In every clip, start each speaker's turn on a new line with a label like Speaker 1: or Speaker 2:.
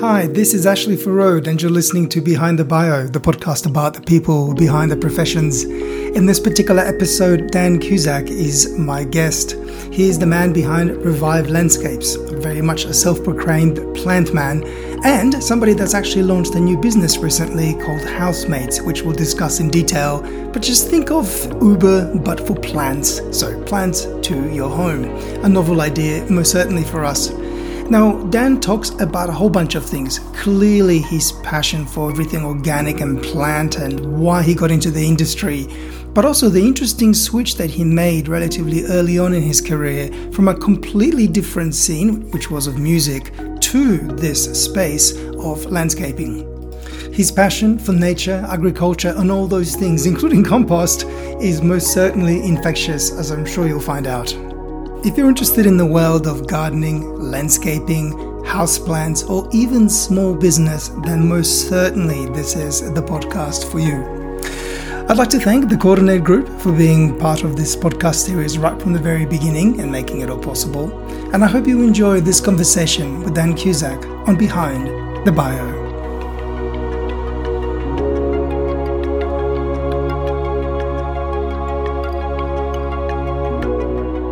Speaker 1: Hi, this is Ashley Feraude, and you're listening to Behind the Bio, the podcast about the people behind the professions. In this particular episode, Dan Cusack is my guest. He is the man behind Revive Landscapes, very much a self proclaimed plant man, and somebody that's actually launched a new business recently called Housemates, which we'll discuss in detail. But just think of Uber, but for plants. So, plants to your home. A novel idea, most certainly for us. Now, Dan talks about a whole bunch of things. Clearly, his passion for everything organic and plant and why he got into the industry, but also the interesting switch that he made relatively early on in his career from a completely different scene, which was of music, to this space of landscaping. His passion for nature, agriculture, and all those things, including compost, is most certainly infectious, as I'm sure you'll find out. If you're interested in the world of gardening, landscaping, houseplants, or even small business, then most certainly this is the podcast for you. I'd like to thank the Coordinate Group for being part of this podcast series right from the very beginning and making it all possible. And I hope you enjoy this conversation with Dan Cusack on Behind the Bio.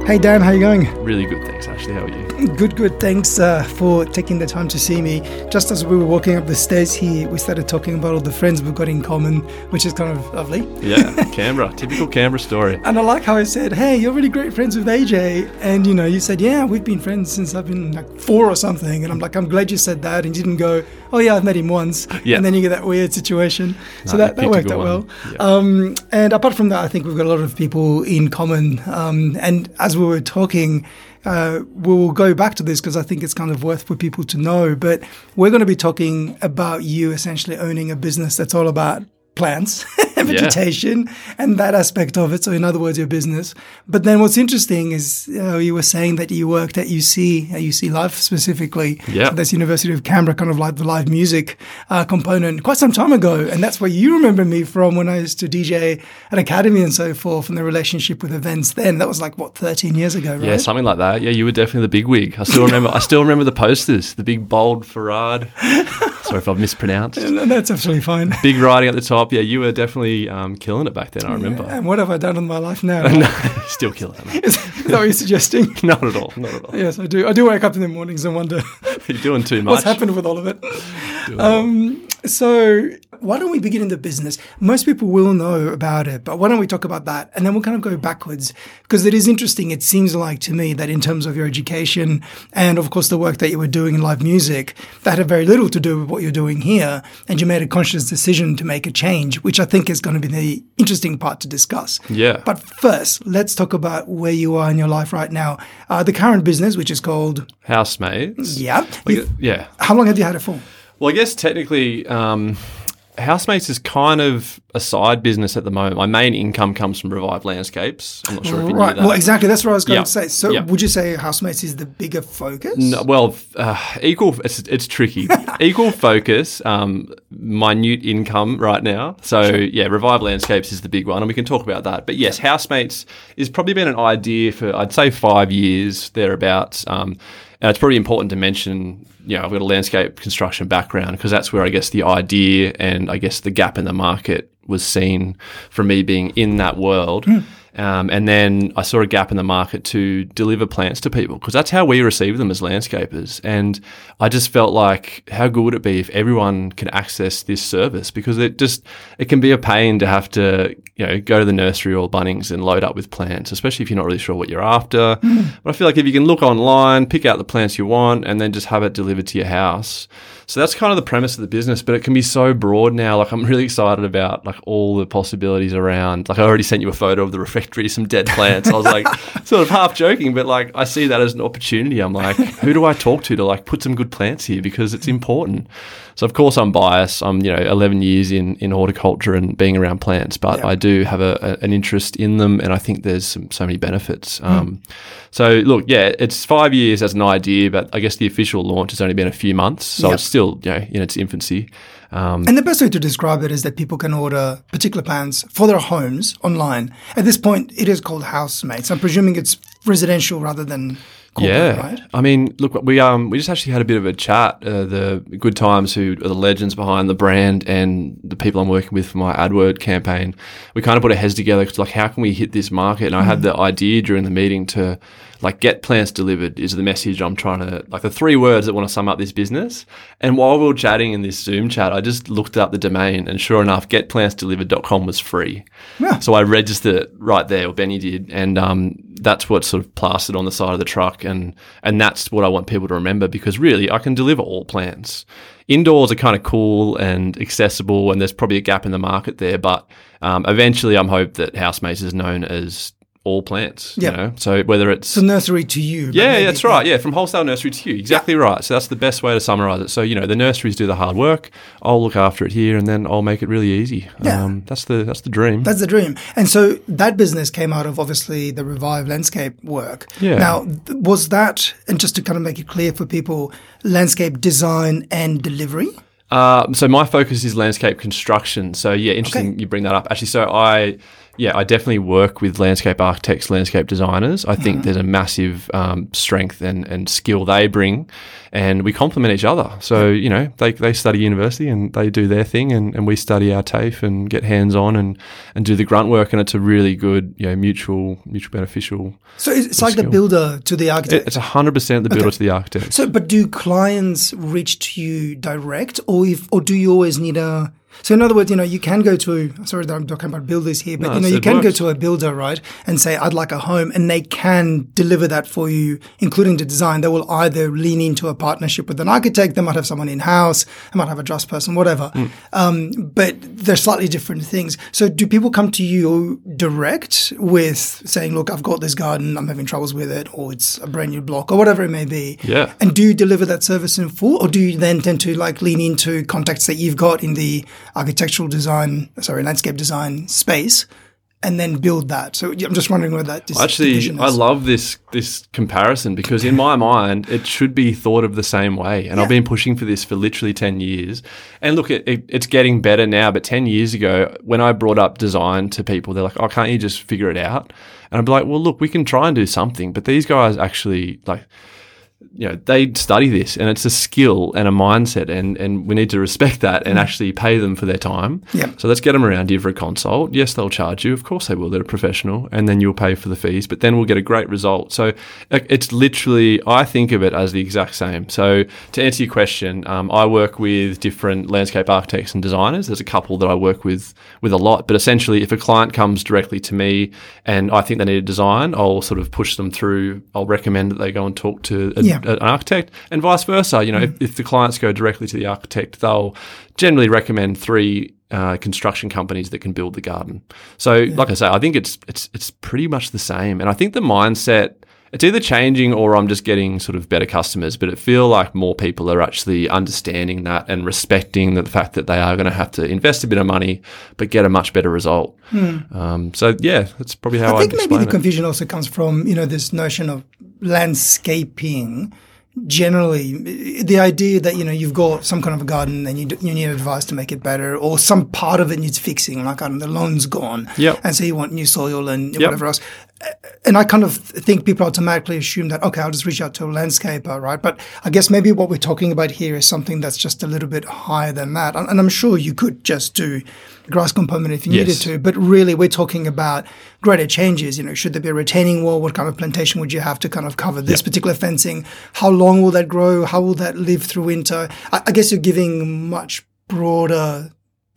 Speaker 1: Hey Dan, how you going?
Speaker 2: Really good, thanks. Ashley, how are you?
Speaker 1: Good, good. Thanks uh, for taking the time to see me. Just as we were walking up the stairs here, we started talking about all the friends we've got in common, which is kind of lovely.
Speaker 2: Yeah, Canberra, typical Canberra story.
Speaker 1: And I like how I said, "Hey, you're really great friends with AJ," and you know, you said, "Yeah, we've been friends since I've been like four or something," and I'm like, "I'm glad you said that," and you didn't go, "Oh yeah, I've met him once,"
Speaker 2: Yeah.
Speaker 1: and then you get that weird situation. so that, that worked out well.
Speaker 2: Yeah.
Speaker 1: Um, and apart from that, I think we've got a lot of people in common. Um, and as we were talking, uh, we'll go back to this because I think it's kind of worth for people to know. But we're going to be talking about you essentially owning a business that's all about plants vegetation and that aspect of it. So, in other words, your business. But then what's interesting is uh, you were saying that you worked at UC, at UC Life specifically.
Speaker 2: Yeah.
Speaker 1: That's University of Canberra, kind of like the live music uh, component quite some time ago. And that's where you remember me from when I used to DJ at Academy and so forth and the relationship with events then. That was like, what, 13 years ago, right?
Speaker 2: Yeah, something like that. Yeah, you were definitely the big wig. I still remember. I still remember the posters, the big bold Farad. Sorry if I've mispronounced.
Speaker 1: And that's absolutely fine.
Speaker 2: Big writing at the top. Yeah, you were definitely um, killing it back then. I remember.
Speaker 1: And what have I done in my life now?
Speaker 2: no, still killing it.
Speaker 1: Is that what you're suggesting?
Speaker 2: Not at all. Not at all.
Speaker 1: Yes, I do. I do wake up in the mornings and wonder
Speaker 2: You're doing too much.
Speaker 1: what's happened with all of it. Um, so why don't we begin in the business? Most people will know about it, but why don't we talk about that and then we'll kind of go backwards because it is interesting. It seems like to me that in terms of your education and of course the work that you were doing in live music, that had very little to do with what you're doing here, and you made a conscious decision to make a change, which I think is going to be the interesting part to discuss.
Speaker 2: Yeah.
Speaker 1: But first, let's talk about where you are in your life right now. Uh, the current business, which is called
Speaker 2: Housemates.
Speaker 1: yeah.
Speaker 2: Like, yeah.
Speaker 1: how long have you had it for?
Speaker 2: Well, I guess technically, um, Housemates is kind of a side business at the moment. My main income comes from Revive Landscapes. I'm not sure if you
Speaker 1: Right.
Speaker 2: knew that.
Speaker 1: Well, exactly. That's what I was going
Speaker 2: Yeah.
Speaker 1: to say. So,
Speaker 2: Yeah.
Speaker 1: would you say housemates is the bigger focus?
Speaker 2: No, well, uh, equal. It's, it's tricky. equal focus, um, minute income right now. So yeah, Revive Landscapes is the big one, and we can talk about that. But yes, Housemates has probably been an idea for I'd say five years thereabouts. Um, and it's probably important to mention, you know, I've got a landscape construction background because that's where I guess the idea and I guess the gap in the market was seen from me being in that world. Hmm. Um, and then I saw a gap in the market to deliver plants to people because that's how we receive them as landscapers. And I just felt like, how good would it be if everyone can access this service? Because it just it can be a pain to have to you know go to the nursery or Bunnings and load up with plants, especially if you're not really sure what you're after. But I feel like if you can look online, pick out the plants you want, and then just have it delivered to your house. So that's kind of the premise of the business, but it can be so broad now. Like I'm really excited about like all the possibilities around. Like I already sent you a photo of the refectory, some dead plants. I was like sort of half joking, but like I see that as an opportunity. I'm like, who do I talk to to like put some good plants here because it's important. So of course I'm biased. I'm you know 11 years in in horticulture and being around plants, but
Speaker 1: Yeah.
Speaker 2: I do have a, a, an interest in them, and I think there's some, so many benefits. Um, so look, yeah, it's five years as an idea, but I guess the official launch has only been a few months, so
Speaker 1: Yep.
Speaker 2: it's still you know in its infancy. Um,
Speaker 1: And the best way to describe it is that people can order particular plants for their homes online. At this point, it is called housemates. I'm presuming it's residential rather than
Speaker 2: yeah,
Speaker 1: right?
Speaker 2: I mean, look, we um we just actually had a bit of a chat. Uh, the Good Times, who are the legends behind the brand, and the people I'm working with for my AdWord campaign, we kind of put our heads together because like, how can we hit this market? And I had the idea during the meeting to like get plants delivered is the message I'm trying to like the three words that want to sum up this business. And while we were chatting in this Zoom chat, I just looked up the domain, and sure enough, getplantsdelivered.com was free.
Speaker 1: Yeah.
Speaker 2: So I registered it right there, or Benny did, and um, that's what's sort of plastered on the side of the truck, and and that's what I want people to remember because really I can deliver all plants. Indoors are kind of cool and accessible, and there's probably a gap in the market there, but um, eventually I'm hope that Housemates is known as all plants.
Speaker 1: Yeah.
Speaker 2: You know, so whether it's
Speaker 1: So nursery to you.
Speaker 2: yeah, that's right. Yeah, from wholesale nursery to you. Exactly right. So that's the best way to summarize it. So, you know, the nurseries do the hard work. I'll look after it here and then I'll make it really easy.
Speaker 1: Yeah.
Speaker 2: Um, that's the that's the dream.
Speaker 1: That's the dream. And so that business came out of obviously the Revive landscape work.
Speaker 2: Yeah.
Speaker 1: Now, was that, and just to kind of make it clear for people, landscape design and delivery?
Speaker 2: Uh, so my focus is landscape construction. So yeah, interesting
Speaker 1: Okay.
Speaker 2: you bring that up. Actually, so I yeah I definitely work with landscape architects, landscape designers. I think there's a massive um, strength and, and skill they bring, and we complement each other. So you know they, they study university and they do their thing, and, and we study our TAFE and get hands on and, and do the grunt work, and it's a really good you know mutual mutual beneficial.
Speaker 1: So it's, it's like the builder to the architect.
Speaker 2: It, it's hundred percent the builder to the architect.
Speaker 1: So, but do clients reach to you direct, or if, or do you always need a? So, in other words, you know, you can go to. Sorry, that I'm talking about builders here, but
Speaker 2: No,
Speaker 1: you know, you can go to a builder, right, and say, "I'd like a home," and they can deliver that for you, including the design. They will either lean into a partnership with an architect. They might have someone in house. They might have a trust person, whatever.
Speaker 2: Hmm.
Speaker 1: Um, but they're slightly different things. So, do people come to you direct with saying, "Look, I've got this garden. I'm having troubles with it," or it's a brand new block, or whatever it may be?
Speaker 2: Yeah.
Speaker 1: And do you deliver that service in full, or do you then tend to like lean into contacts that you've got in the architectural design, sorry, landscape design space, and then build that? So I'm just wondering where that dis-
Speaker 2: Actually, I love this this comparison because in my mind, it should be thought of the same way. And I've been pushing for this for literally ten years. And look, it, it, it's getting better now. But ten years ago, when I brought up design to people, they're like, "Oh, can't you just figure it out?" And I'd be like, "Well, look, we can try and do something." But these guys actually like you know they study this and it's a skill and a mindset and and we need to respect that and actually pay them for their time.
Speaker 1: Yeah.
Speaker 2: so let's get them around here for a consult. Yes they'll charge you. Of course they will. They're a professional and then you'll pay for the fees but then we'll get a great result. So it's literally i think of it as the exact same. So to answer your question um, i work with different landscape architects and designers. There's a couple that i work with with a lot but essentially if a client comes directly to me and i think they need a design i'll sort of push them through. I'll recommend that they go and talk to a,
Speaker 1: Yeah.
Speaker 2: an architect and vice versa. You know, if, if the clients go directly to the architect, they'll generally recommend three uh, construction companies that can build the garden. So, like I say, I think it's it's it's pretty much the same, and I think the mindset. It's either changing or I'm just getting sort of better customers, but it feel like more people are actually understanding that and respecting the fact that they are going to have to invest a bit of money, but get a much better result. Um, so yeah, that's probably how
Speaker 1: Hmm. I
Speaker 2: I
Speaker 1: think maybe
Speaker 2: explain
Speaker 1: the
Speaker 2: it.
Speaker 1: confusion also comes from you know this notion of landscaping. Generally, the idea that you know you've got some kind of a garden and you, d- you need advice to make it better, or some part of it needs fixing, like I don't know, the lawn's gone,
Speaker 2: Yep.
Speaker 1: and so you want new soil and whatever else. And I kind of think people automatically assume that okay, I'll just reach out to a landscaper, right? But I guess maybe what we're talking about here is something that's just a little bit higher than that, and, and I'm sure you could just do grass component if you needed to, but really we're talking about greater changes. You know, should there be a retaining wall? What kind of plantation would you have to kind of cover this particular fencing? How long will that grow? How will that live through winter? I, I guess you're giving much broader,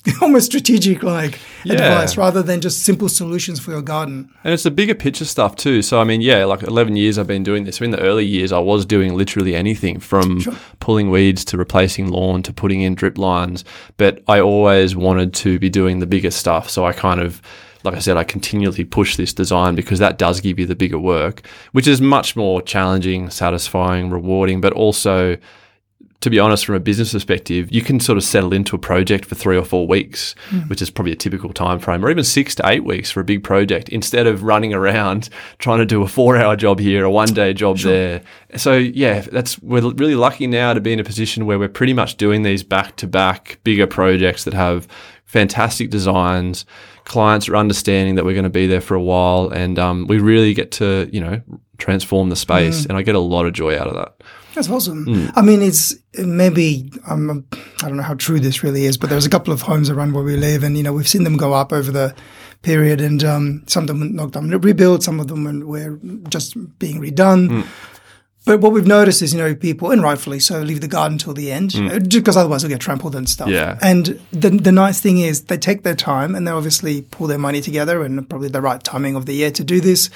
Speaker 1: almost strategic like
Speaker 2: Yeah.
Speaker 1: advice rather than just simple solutions for your garden.
Speaker 2: And it's the bigger picture stuff too. So I mean, yeah, like eleven years I've been doing this. So in the early years, I was doing literally anything from pulling weeds to replacing lawn to putting in drip lines. But I always wanted to be doing the bigger stuff. So I kind of like I said, I continually push this design because that does give you the bigger work, which is much more challenging, satisfying, rewarding, but also to be honest, from a business perspective, you can sort of settle into a project for three or four weeks, which is probably a typical time frame, or even six to eight weeks for a big project, instead of running around trying to do a four-hour job here, a one-day job there. So yeah, that's we're really lucky now to be in a position where we're pretty much doing these back-to-back bigger projects that have fantastic designs. Clients are understanding that we're going to be there for a while, and um, we really get to you know transform the space, and I get a lot of joy out of that.
Speaker 1: That's awesome.
Speaker 2: Mm.
Speaker 1: I mean, it's maybe um, I don't know how true this really is, but there's a couple of homes around where we live, and you know we've seen them go up over the period, and um, some of them were knocked down and rebuilt, some of them were just being redone.
Speaker 2: Mm.
Speaker 1: But what we've noticed is, you know, people, and rightfully so, leave the garden till the end, just because otherwise they'll get trampled and stuff.
Speaker 2: Mm. Yeah.
Speaker 1: And the the nice thing is, they take their time and they obviously pull their money together, and probably the right timing of the year to do this.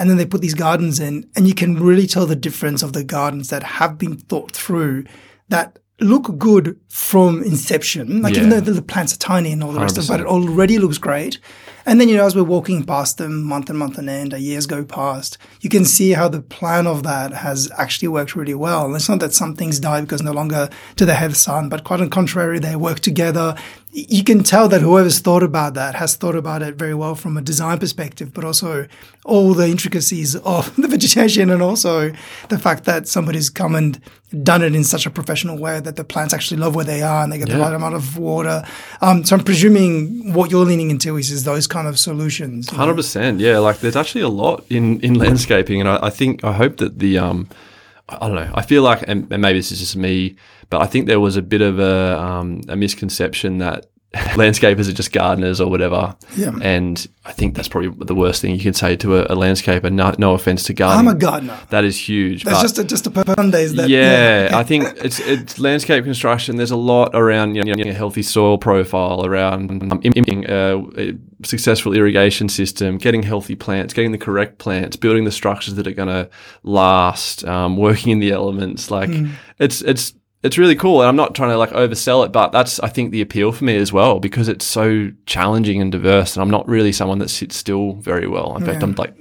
Speaker 1: And then they put these gardens in, and you can really tell the difference of the gardens that have been thought through, that look good from inception. Like even though the, the plants are tiny and all the rest of it, but it already looks great. And then, you know, as we're walking past them month and month and end, years go past, you can see how the plan of that has actually worked really well. And it's not that some things die because no longer do they have sun, but quite on the contrary, they work together. You can tell that whoever's thought about that has thought about it very well from a design perspective, but also all the intricacies of the vegetation and also the fact that somebody's come and done it in such a professional way that the plants actually love where they are and they get the right amount of water. Um, so I'm presuming what you're leaning into is, is those kind of solutions.
Speaker 2: Hundred percent, yeah. Like there's actually a lot in in landscaping, and I, I think I hope that the um, I don't know. I feel like, and, and maybe this is just me, but I think there was a bit of a um, a misconception that landscapers are just gardeners or whatever.
Speaker 1: Yeah.
Speaker 2: And I think that's probably the worst thing you can say to a, a landscaper. No, no offense to
Speaker 1: gardeners.
Speaker 2: I'm
Speaker 1: a gardener.
Speaker 2: that is huge.
Speaker 1: That's just a, just a Mondays that
Speaker 2: yeah, I think it's it's landscape construction. There's a lot around you know, a healthy soil profile, around um, implementing a, a successful irrigation system, getting healthy plants, getting the correct plants, building the structures that are going to last, um, working in the elements. Like it's it's it's really cool, and I'm not trying to like oversell it, but that's I think the appeal for me as well because it's so challenging and diverse, and I'm not really someone that sits still very well. In fact, I'm like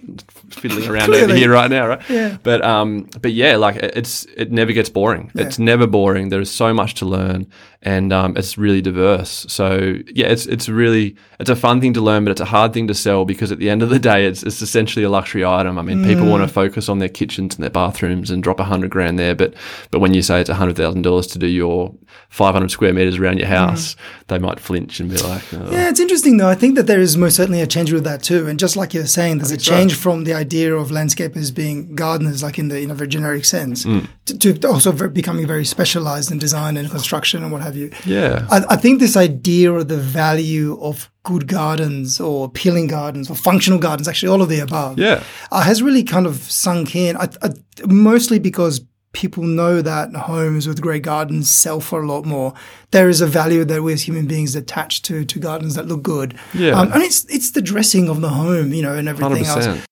Speaker 2: fiddling around over here right now, right?
Speaker 1: Yeah.
Speaker 2: But um, but yeah, like it- it's it never gets boring. It's never boring. There is so much to learn, and um, it's really diverse. So yeah, it's it's really it's a fun thing to learn, but it's a hard thing to sell because at the end of the day, it's it's essentially a luxury item. I mean, people want to focus on their kitchens and their bathrooms and drop a hundred grand there, but but when you say it's a hundred thousand dollars to do your five hundred square meters around your house, they might flinch and be like, oh.
Speaker 1: Yeah, it's interesting though. I think that there is most certainly a change with that too. And just like you're saying, there's a change from the idea of landscapers being gardeners, like in the you know very generic sense,
Speaker 2: Mm.
Speaker 1: to, to also very, becoming very specialized in design and construction and what have you.
Speaker 2: yeah,
Speaker 1: I, I think this idea of the value of good gardens or appealing gardens or functional gardens, actually all of the above,
Speaker 2: yeah,
Speaker 1: uh, has really kind of sunk in. I, I, mostly because people know that homes with great gardens sell for a lot more. There is a value that we as human beings attach to to gardens that look good.
Speaker 2: Yeah.
Speaker 1: um, and it's it's the dressing of the home, you know, and everything else.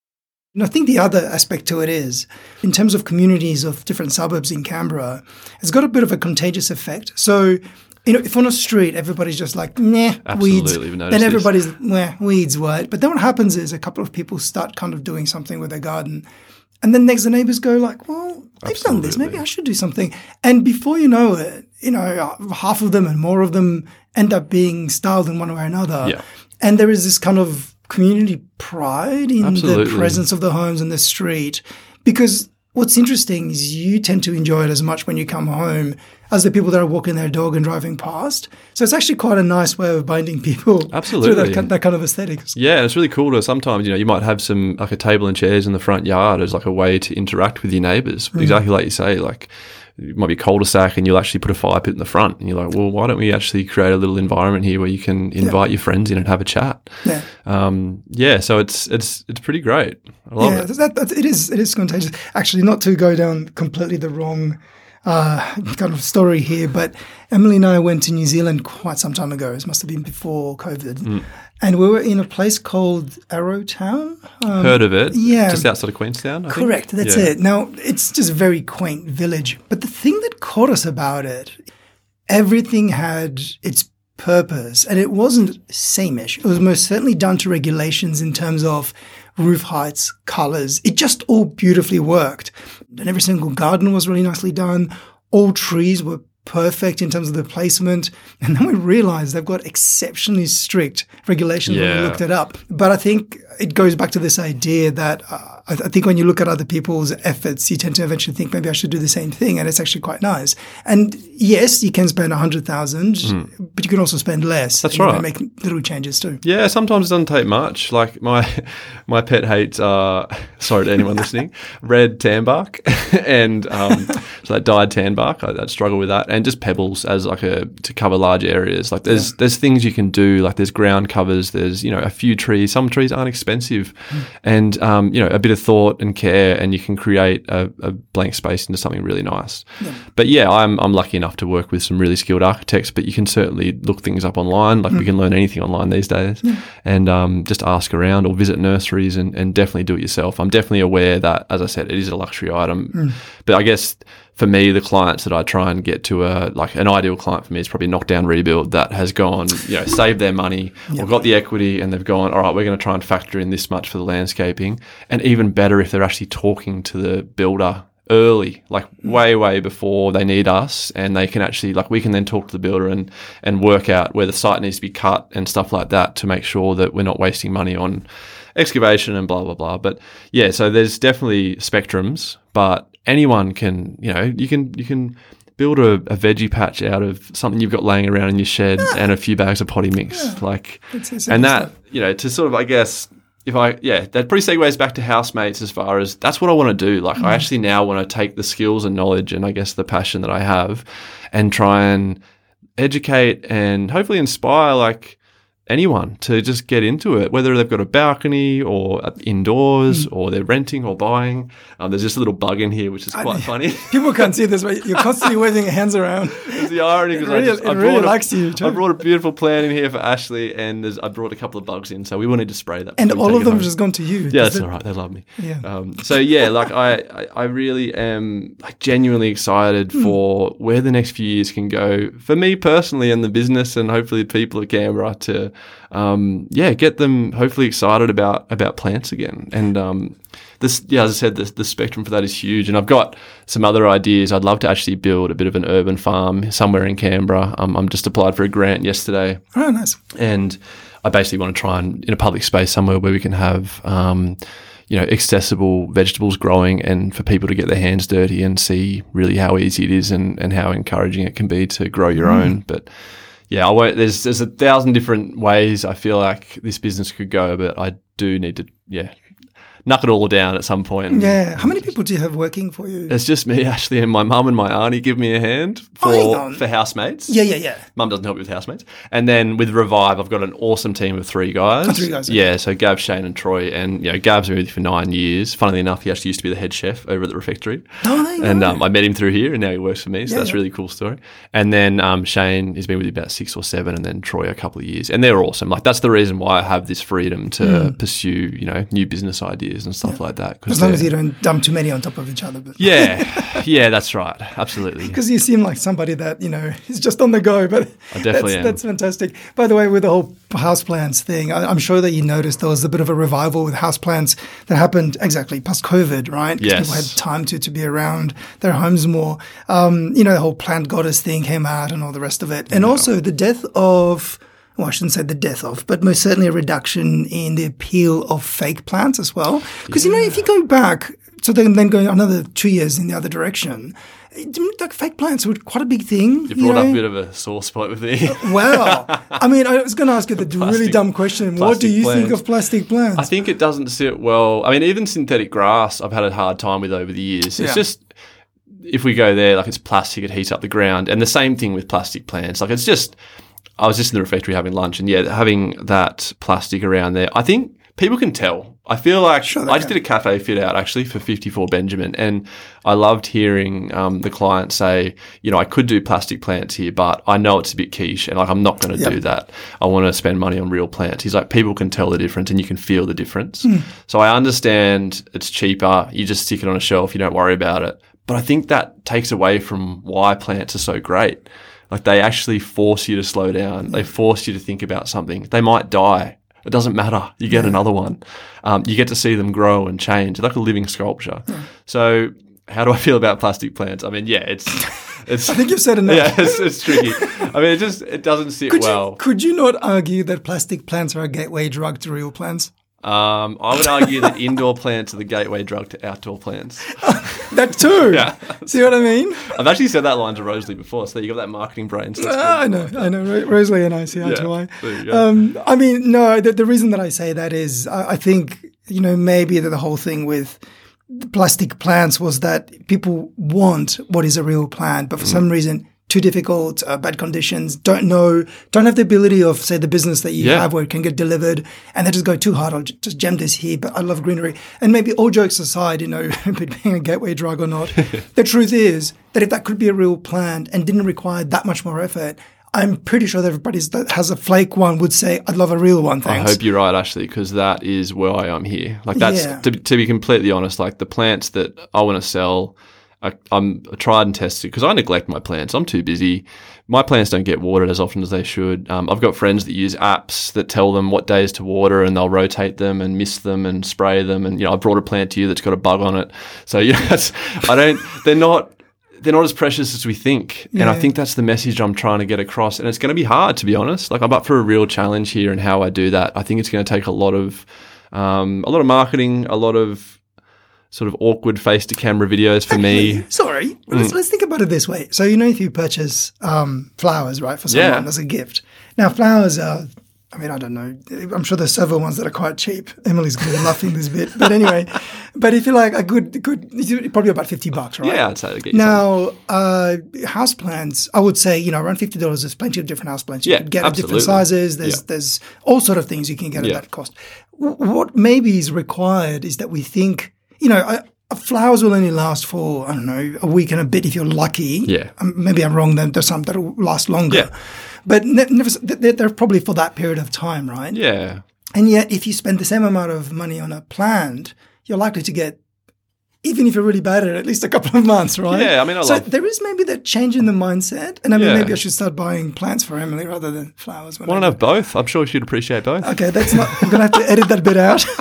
Speaker 1: And I think the other aspect to it is, in terms of communities of different suburbs in Canberra, it's got a bit of a contagious effect. So, you know, if on a street everybody's just like, nah, weeds,
Speaker 2: Absolutely, noticed
Speaker 1: then
Speaker 2: this.
Speaker 1: everybody's, nah, weeds, what? But then what happens is a couple of people start kind of doing something with their garden. And then next the neighbors go like, well, they've done this. Maybe I should do something. And before you know it, you know, half of them and more of them end up being styled in one way or another.
Speaker 2: Yeah.
Speaker 1: And there is this kind of community pride in the presence of the homes and the street. Because what's interesting is you tend to enjoy it as much when you come home as the people that are walking their dog and driving past. So it's actually quite a nice way of binding people through
Speaker 2: Absolutely.
Speaker 1: that, that kind of aesthetics.
Speaker 2: Yeah, it's really cool to sometimes, you know, you might have some like a table and chairs in the front yard as like a way to interact with your neighbours. Exactly like you say, like it might be cul-de-sac and you'll actually put a fire pit in the front and you're like, well, why don't we actually create a little environment here where you can invite your friends in and have a chat?
Speaker 1: Yeah.
Speaker 2: Um, yeah, so it's it's it's pretty great. I love
Speaker 1: yeah,
Speaker 2: it.
Speaker 1: that, that, it is it is contagious. Actually, not to go down completely the wrong uh, kind of story here, but Emily and I went to New Zealand quite some time ago. It must have been before COVID,
Speaker 2: Hmm.
Speaker 1: and we were in a place called Arrowtown. Um,
Speaker 2: Heard of it?
Speaker 1: yeah.
Speaker 2: Just outside of Queenstown, I think?
Speaker 1: Correct, that's
Speaker 2: Yeah.
Speaker 1: it. Now, it's just a very quaint village. But the thing that caught us about it, everything had its purpose and it wasn't sameish. It was most certainly done to regulations in terms of roof heights, colors. It just all beautifully worked. And every single garden was really nicely done. All trees were perfect in terms of the placement. And then we realized they've got exceptionally strict regulations when we looked it up. But I think it goes back to this idea that uh, I, I think when you look at other people's efforts, you tend to eventually think maybe I should do the same thing, and it's actually quite nice. And yes, you can spend a hundred thousand, but you can also spend less.
Speaker 2: Mm. That's
Speaker 1: and you can
Speaker 2: right.
Speaker 1: Make little changes too.
Speaker 2: Yeah, sometimes it doesn't take much. Like my my pet hates. Uh, sorry to anyone listening. Red tan bark and um, so that dyed tan bark. I, I'd struggle with that, and just pebbles as like a to cover large areas. Like there's there's things you can do. Like there's ground covers. There's you know a few trees. Some trees aren't expensive, and um, you know a bit of thought and care, and you can create a, a blank space into something really nice. But yeah, I'm I'm lucky enough to work with some really skilled architects. But you can certainly look things up online. Like we can learn anything online these days, and um, just ask around or visit nurseries and, and definitely do it yourself. I'm definitely aware that, as I said, it is a luxury item. But I guess for me, the clients that I try and get to a like an ideal client for me is probably knockdown rebuild that has gone, you know, saved their money or got the equity and they've gone, all right, we're going to try and factor in this much for the landscaping. And even better if they're actually talking to the builder early, like mm. way, way before they need us, and they can actually like we can then talk to the builder and and work out where the site needs to be cut and stuff like that to make sure that we're not wasting money on excavation and blah blah blah. But yeah, so there's definitely spectrums, but anyone can, you know, you can you can build a, a veggie patch out of something you've got laying around in your shed ah. and a few bags of potty mix, ah. like,
Speaker 1: It's- it's
Speaker 2: and that you know to sort of I guess if I yeah that pretty segues back to housemates as far as that's what I want to do. Like I mm. actually now want to take the skills and knowledge and I guess the passion that I have and try and educate and hopefully inspire like anyone to just get into it, whether they've got a balcony or indoors or they're renting or buying. Um, there's just a little bug in here, which is quite funny.
Speaker 1: People can't see this, but you're constantly waving your hands around.
Speaker 2: It's the irony because
Speaker 1: really-
Speaker 2: I, just, I
Speaker 1: it really
Speaker 2: brought a-
Speaker 1: likes you, too.
Speaker 2: I brought a beautiful plant in here for Ashley, and there's, I brought a couple of bugs in, so we wanted to spray that.
Speaker 1: And all of them have just gone to you.
Speaker 2: Yeah, that's
Speaker 1: it-
Speaker 2: all right. They love me.
Speaker 1: Yeah.
Speaker 2: Um, so yeah, like I, I, I really am like genuinely excited
Speaker 1: Hmm.
Speaker 2: for where the next few years can go for me personally and the business and hopefully the people at Canberra to, um, yeah, get them hopefully excited about about plants again. And um, this, yeah, as I said, the, the spectrum for that is huge. And I've got some other ideas. I'd love to actually build a bit of an urban farm somewhere in Canberra. Um, I'm just applied for a grant yesterday
Speaker 1: Oh, nice.
Speaker 2: and I basically want to try and in a public space somewhere where we can have um, you know accessible vegetables growing and for people to get their hands dirty and see really how easy it is and, and how encouraging it can be to grow your own but yeah I won't, there's there's a thousand different ways I feel like this business could go but I do need to yeah knock it all down at some point
Speaker 1: Yeah. How many people do you have working for you?
Speaker 2: it's just me Ashley and my mum and my auntie give me a hand
Speaker 1: Oh,
Speaker 2: for
Speaker 1: on.
Speaker 2: for housemates
Speaker 1: Yeah, yeah, yeah.
Speaker 2: Mum doesn't help me with housemates. And then with Revive, I've got an awesome team of three guys.
Speaker 1: Oh, three guys, okay.
Speaker 2: Yeah, so Gav, Shane, and Troy. And, you know, Gav's been with me for nine years. Funnily enough, he actually used to be the head chef over at the refectory.
Speaker 1: Oh,
Speaker 2: And um, I met him through here, and now he works for me. So
Speaker 1: Yeah,
Speaker 2: that's a
Speaker 1: yeah.
Speaker 2: really cool story. And then um, Shane has been with me about six or seven, and then Troy a couple of years. And they're awesome. Like, that's the reason why I have this freedom to pursue, you know, new business ideas and stuff like that.
Speaker 1: As long as you don't dump too many on top of each other. But
Speaker 2: yeah, yeah, that's right. Absolutely.
Speaker 1: because you seem like somebody that you know is just on the go. But
Speaker 2: I definitely
Speaker 1: that's,
Speaker 2: am.
Speaker 1: that's fantastic. By the way, with the whole houseplants thing, I, I'm sure that you noticed there was a bit of a revival with houseplants that happened exactly post COVID, right? 'Cause
Speaker 2: Yes.
Speaker 1: people had time to to be around their homes more. Um, you know, the whole plant goddess thing came out and all the rest of it, and also the death of. Well, I shouldn't say the death of, but most certainly a reduction in the appeal of fake plants as well. Because you know, if you go back, so then then going another two years in the other direction, like fake plants were quite a big thing.
Speaker 2: You brought
Speaker 1: know?
Speaker 2: up a bit of a sore spot with me.
Speaker 1: Uh, well, I mean, I was going to ask you the really dumb question. What do
Speaker 2: plastic
Speaker 1: you think of plastic plants?
Speaker 2: I think it doesn't sit well. I mean, even synthetic grass, I've had a hard time with over the years. It's
Speaker 1: Yeah.
Speaker 2: just if we go there, like it's plastic, it heats up the ground, and the same thing with plastic plants. Like it's just, I was just in the refectory having lunch, and yeah, having that plastic around there, I think people can tell. I feel like
Speaker 1: they
Speaker 2: I just did a cafe fit out actually for 54 Benjamin, and I loved hearing um, the client say, you know, I could do plastic plants here, but I know it's a bit quiche, and like I'm not going to
Speaker 1: Yep.
Speaker 2: do that. I want to spend money on real plants. He's like, people can tell the difference, and you can feel the difference.
Speaker 1: Hmm.
Speaker 2: So I understand it's cheaper. You just stick it on a shelf. You don't worry about it. But I think that takes away from why plants are so great. Like they actually force you to slow down. They force you to think about something. They might die. It doesn't matter. You get another one. Um, you get to see them grow and change. Like a living sculpture. So how do I feel about plastic plants? I mean, yeah, it's it's
Speaker 1: I think you've said enough.
Speaker 2: yeah, it's, it's tricky. I mean, it just it doesn't sit
Speaker 1: Could
Speaker 2: well.
Speaker 1: you could you not argue that plastic plants are a gateway drug to real plants?
Speaker 2: Um, I would argue that indoor plants are the gateway drug to outdoor plants.
Speaker 1: That too.
Speaker 2: Yeah.
Speaker 1: See what I mean?
Speaker 2: I've actually said that line to Rosalie before, so you got that marketing brain. So.
Speaker 1: Ah, I know, I know. Ro- Rosalie and I see eye to eye.
Speaker 2: there you go.
Speaker 1: Um, I mean, no, the, the reason that I say that is I, I think, you know, maybe that the whole thing with plastic plants was that people want what is a real plant, but for some reason, too difficult, uh, bad conditions, don't know, don't have the ability of, say, the business that you
Speaker 2: Yeah.
Speaker 1: have where it can get delivered, and they just go too hard. I'll j- just gem this here, but I love greenery. And maybe all jokes aside, you know, being a gateway drug or not, the truth is that if that could be a real plant and didn't require that much more effort, I'm pretty sure that everybody that has a flake one would say, "I'd love a real one."
Speaker 2: I hope you're right, Ashley, because that is why I'm here. Like that's
Speaker 1: Yeah.
Speaker 2: to, to be completely honest. Like the plants that I want to sell, I, I'm tried and tested because I neglect my plants. I'm too busy. My plants don't get watered as often as they should. Um, I've got friends that use apps that tell them what days to water, and they'll rotate them and mist them and spray them. And you know, I brought a plant to you that's got a bug on it. So you know, that's, I don't. They're not. They're not as precious as we think, and I think that's the message I'm trying to get across. And it's going to be hard, to be honest. Like I'm up for a real challenge here, and how I do that. I think it's going to take a lot of, um, a lot of marketing, a lot of sort of awkward face to camera videos for me.
Speaker 1: Sorry,
Speaker 2: Mm.
Speaker 1: let's, let's think about it this way. So you know, if you purchase um, flowers, right, for someone
Speaker 2: Yeah.
Speaker 1: as a gift. Now, flowers are. I mean, I don't know. I'm sure there's several ones that are quite cheap. Emily's going to be laughing this bit, but anyway. But if you like a good, good, probably about fifty bucks, right?
Speaker 2: Yeah, I'd say get.
Speaker 1: Now, uh, house plants, I would say, you know, around fifty dollars. There's plenty of different house plants you
Speaker 2: Yeah,
Speaker 1: can get at different sizes. There's
Speaker 2: Yeah.
Speaker 1: there's all sort of things you can get at
Speaker 2: Yeah.
Speaker 1: that cost. W- what maybe is required is that we think, you know, I, flowers will only last for I don't know a week and a bit if you're lucky.
Speaker 2: Yeah.
Speaker 1: Um, maybe I'm wrong. There's some that'll last longer.
Speaker 2: Yeah.
Speaker 1: But ne- never, they're, they're probably for that period of time, right?
Speaker 2: Yeah,
Speaker 1: And yet, if you spend the same amount of money on a plant, you're likely to get, even if you're really bad at it, at least a couple of months, right?
Speaker 2: Yeah, I mean, I
Speaker 1: so
Speaker 2: love-
Speaker 1: there is maybe that change in the mindset, and I mean,
Speaker 2: Yeah.
Speaker 1: maybe I should start buying plants for Emily rather than flowers.
Speaker 2: why
Speaker 1: I-
Speaker 2: have both? I'm sure she'd appreciate both.
Speaker 1: Okay, that's not. I'm gonna have to edit that bit out.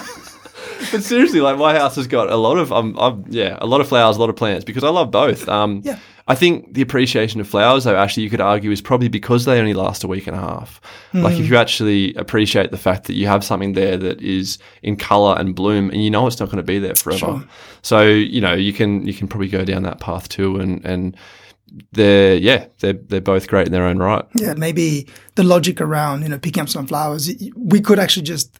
Speaker 2: But seriously, like my house has got a lot of um, um yeah, a lot of flowers, a lot of plants because I love both. Um,
Speaker 1: Yeah.
Speaker 2: I think the appreciation of flowers, though, actually, you could argue is probably because they only last a week and a half. Like
Speaker 1: Hmm.
Speaker 2: if you actually appreciate the fact that you have something there that is in color and bloom, and you know it's not going to be there forever.
Speaker 1: Sure.
Speaker 2: So you know you can you can probably go down that path too, and and they're yeah they're they're both great in their own right.
Speaker 1: yeah, maybe the logic around you know picking up some flowers, we could actually just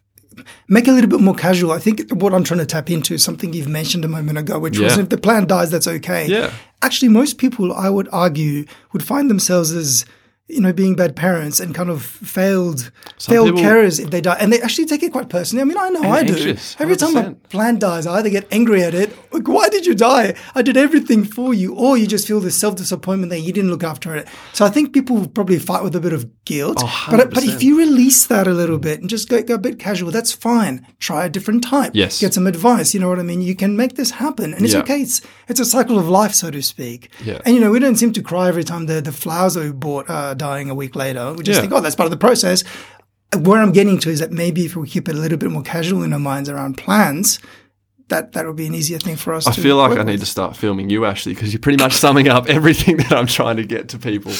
Speaker 1: make it a little bit more casual. I think what I'm trying to tap into is something you've mentioned a moment ago, which was if the plant dies, that's okay.
Speaker 2: Yeah.
Speaker 1: Actually, most people, I would argue, would find themselves as you know being bad parents and kind of failed failed
Speaker 2: people-
Speaker 1: carers if they die, and they actually take it quite personally. I mean, I know I do.
Speaker 2: anxious,
Speaker 1: Every time a
Speaker 2: 100%.
Speaker 1: plant dies, I either get angry at it, like, why did you die? I did everything for you, or you just feel this self disappointment that you didn't look after it. So I think people probably fight with a bit of guilt.
Speaker 2: Oh,
Speaker 1: but but if you release that a little bit and just go, go a bit casual, that's fine. Try a different type.
Speaker 2: Yes.
Speaker 1: Get some advice. You know what I mean? You can make this happen, and it's
Speaker 2: Yeah.
Speaker 1: okay. It's it's a cycle of life, so to speak.
Speaker 2: Yeah.
Speaker 1: And you know, we don't seem to cry every time the the flowers that we bought uh, dying a week later. We just
Speaker 2: Yeah.
Speaker 1: think, oh, that's part of the process. Where I'm getting to is that maybe if we keep it a little bit more casual in our minds around plans, that that would be an easier thing for us.
Speaker 2: I feel like I need
Speaker 1: with.
Speaker 2: to start filming you, Ashley, because you're pretty much summing up everything that I'm trying to get to people.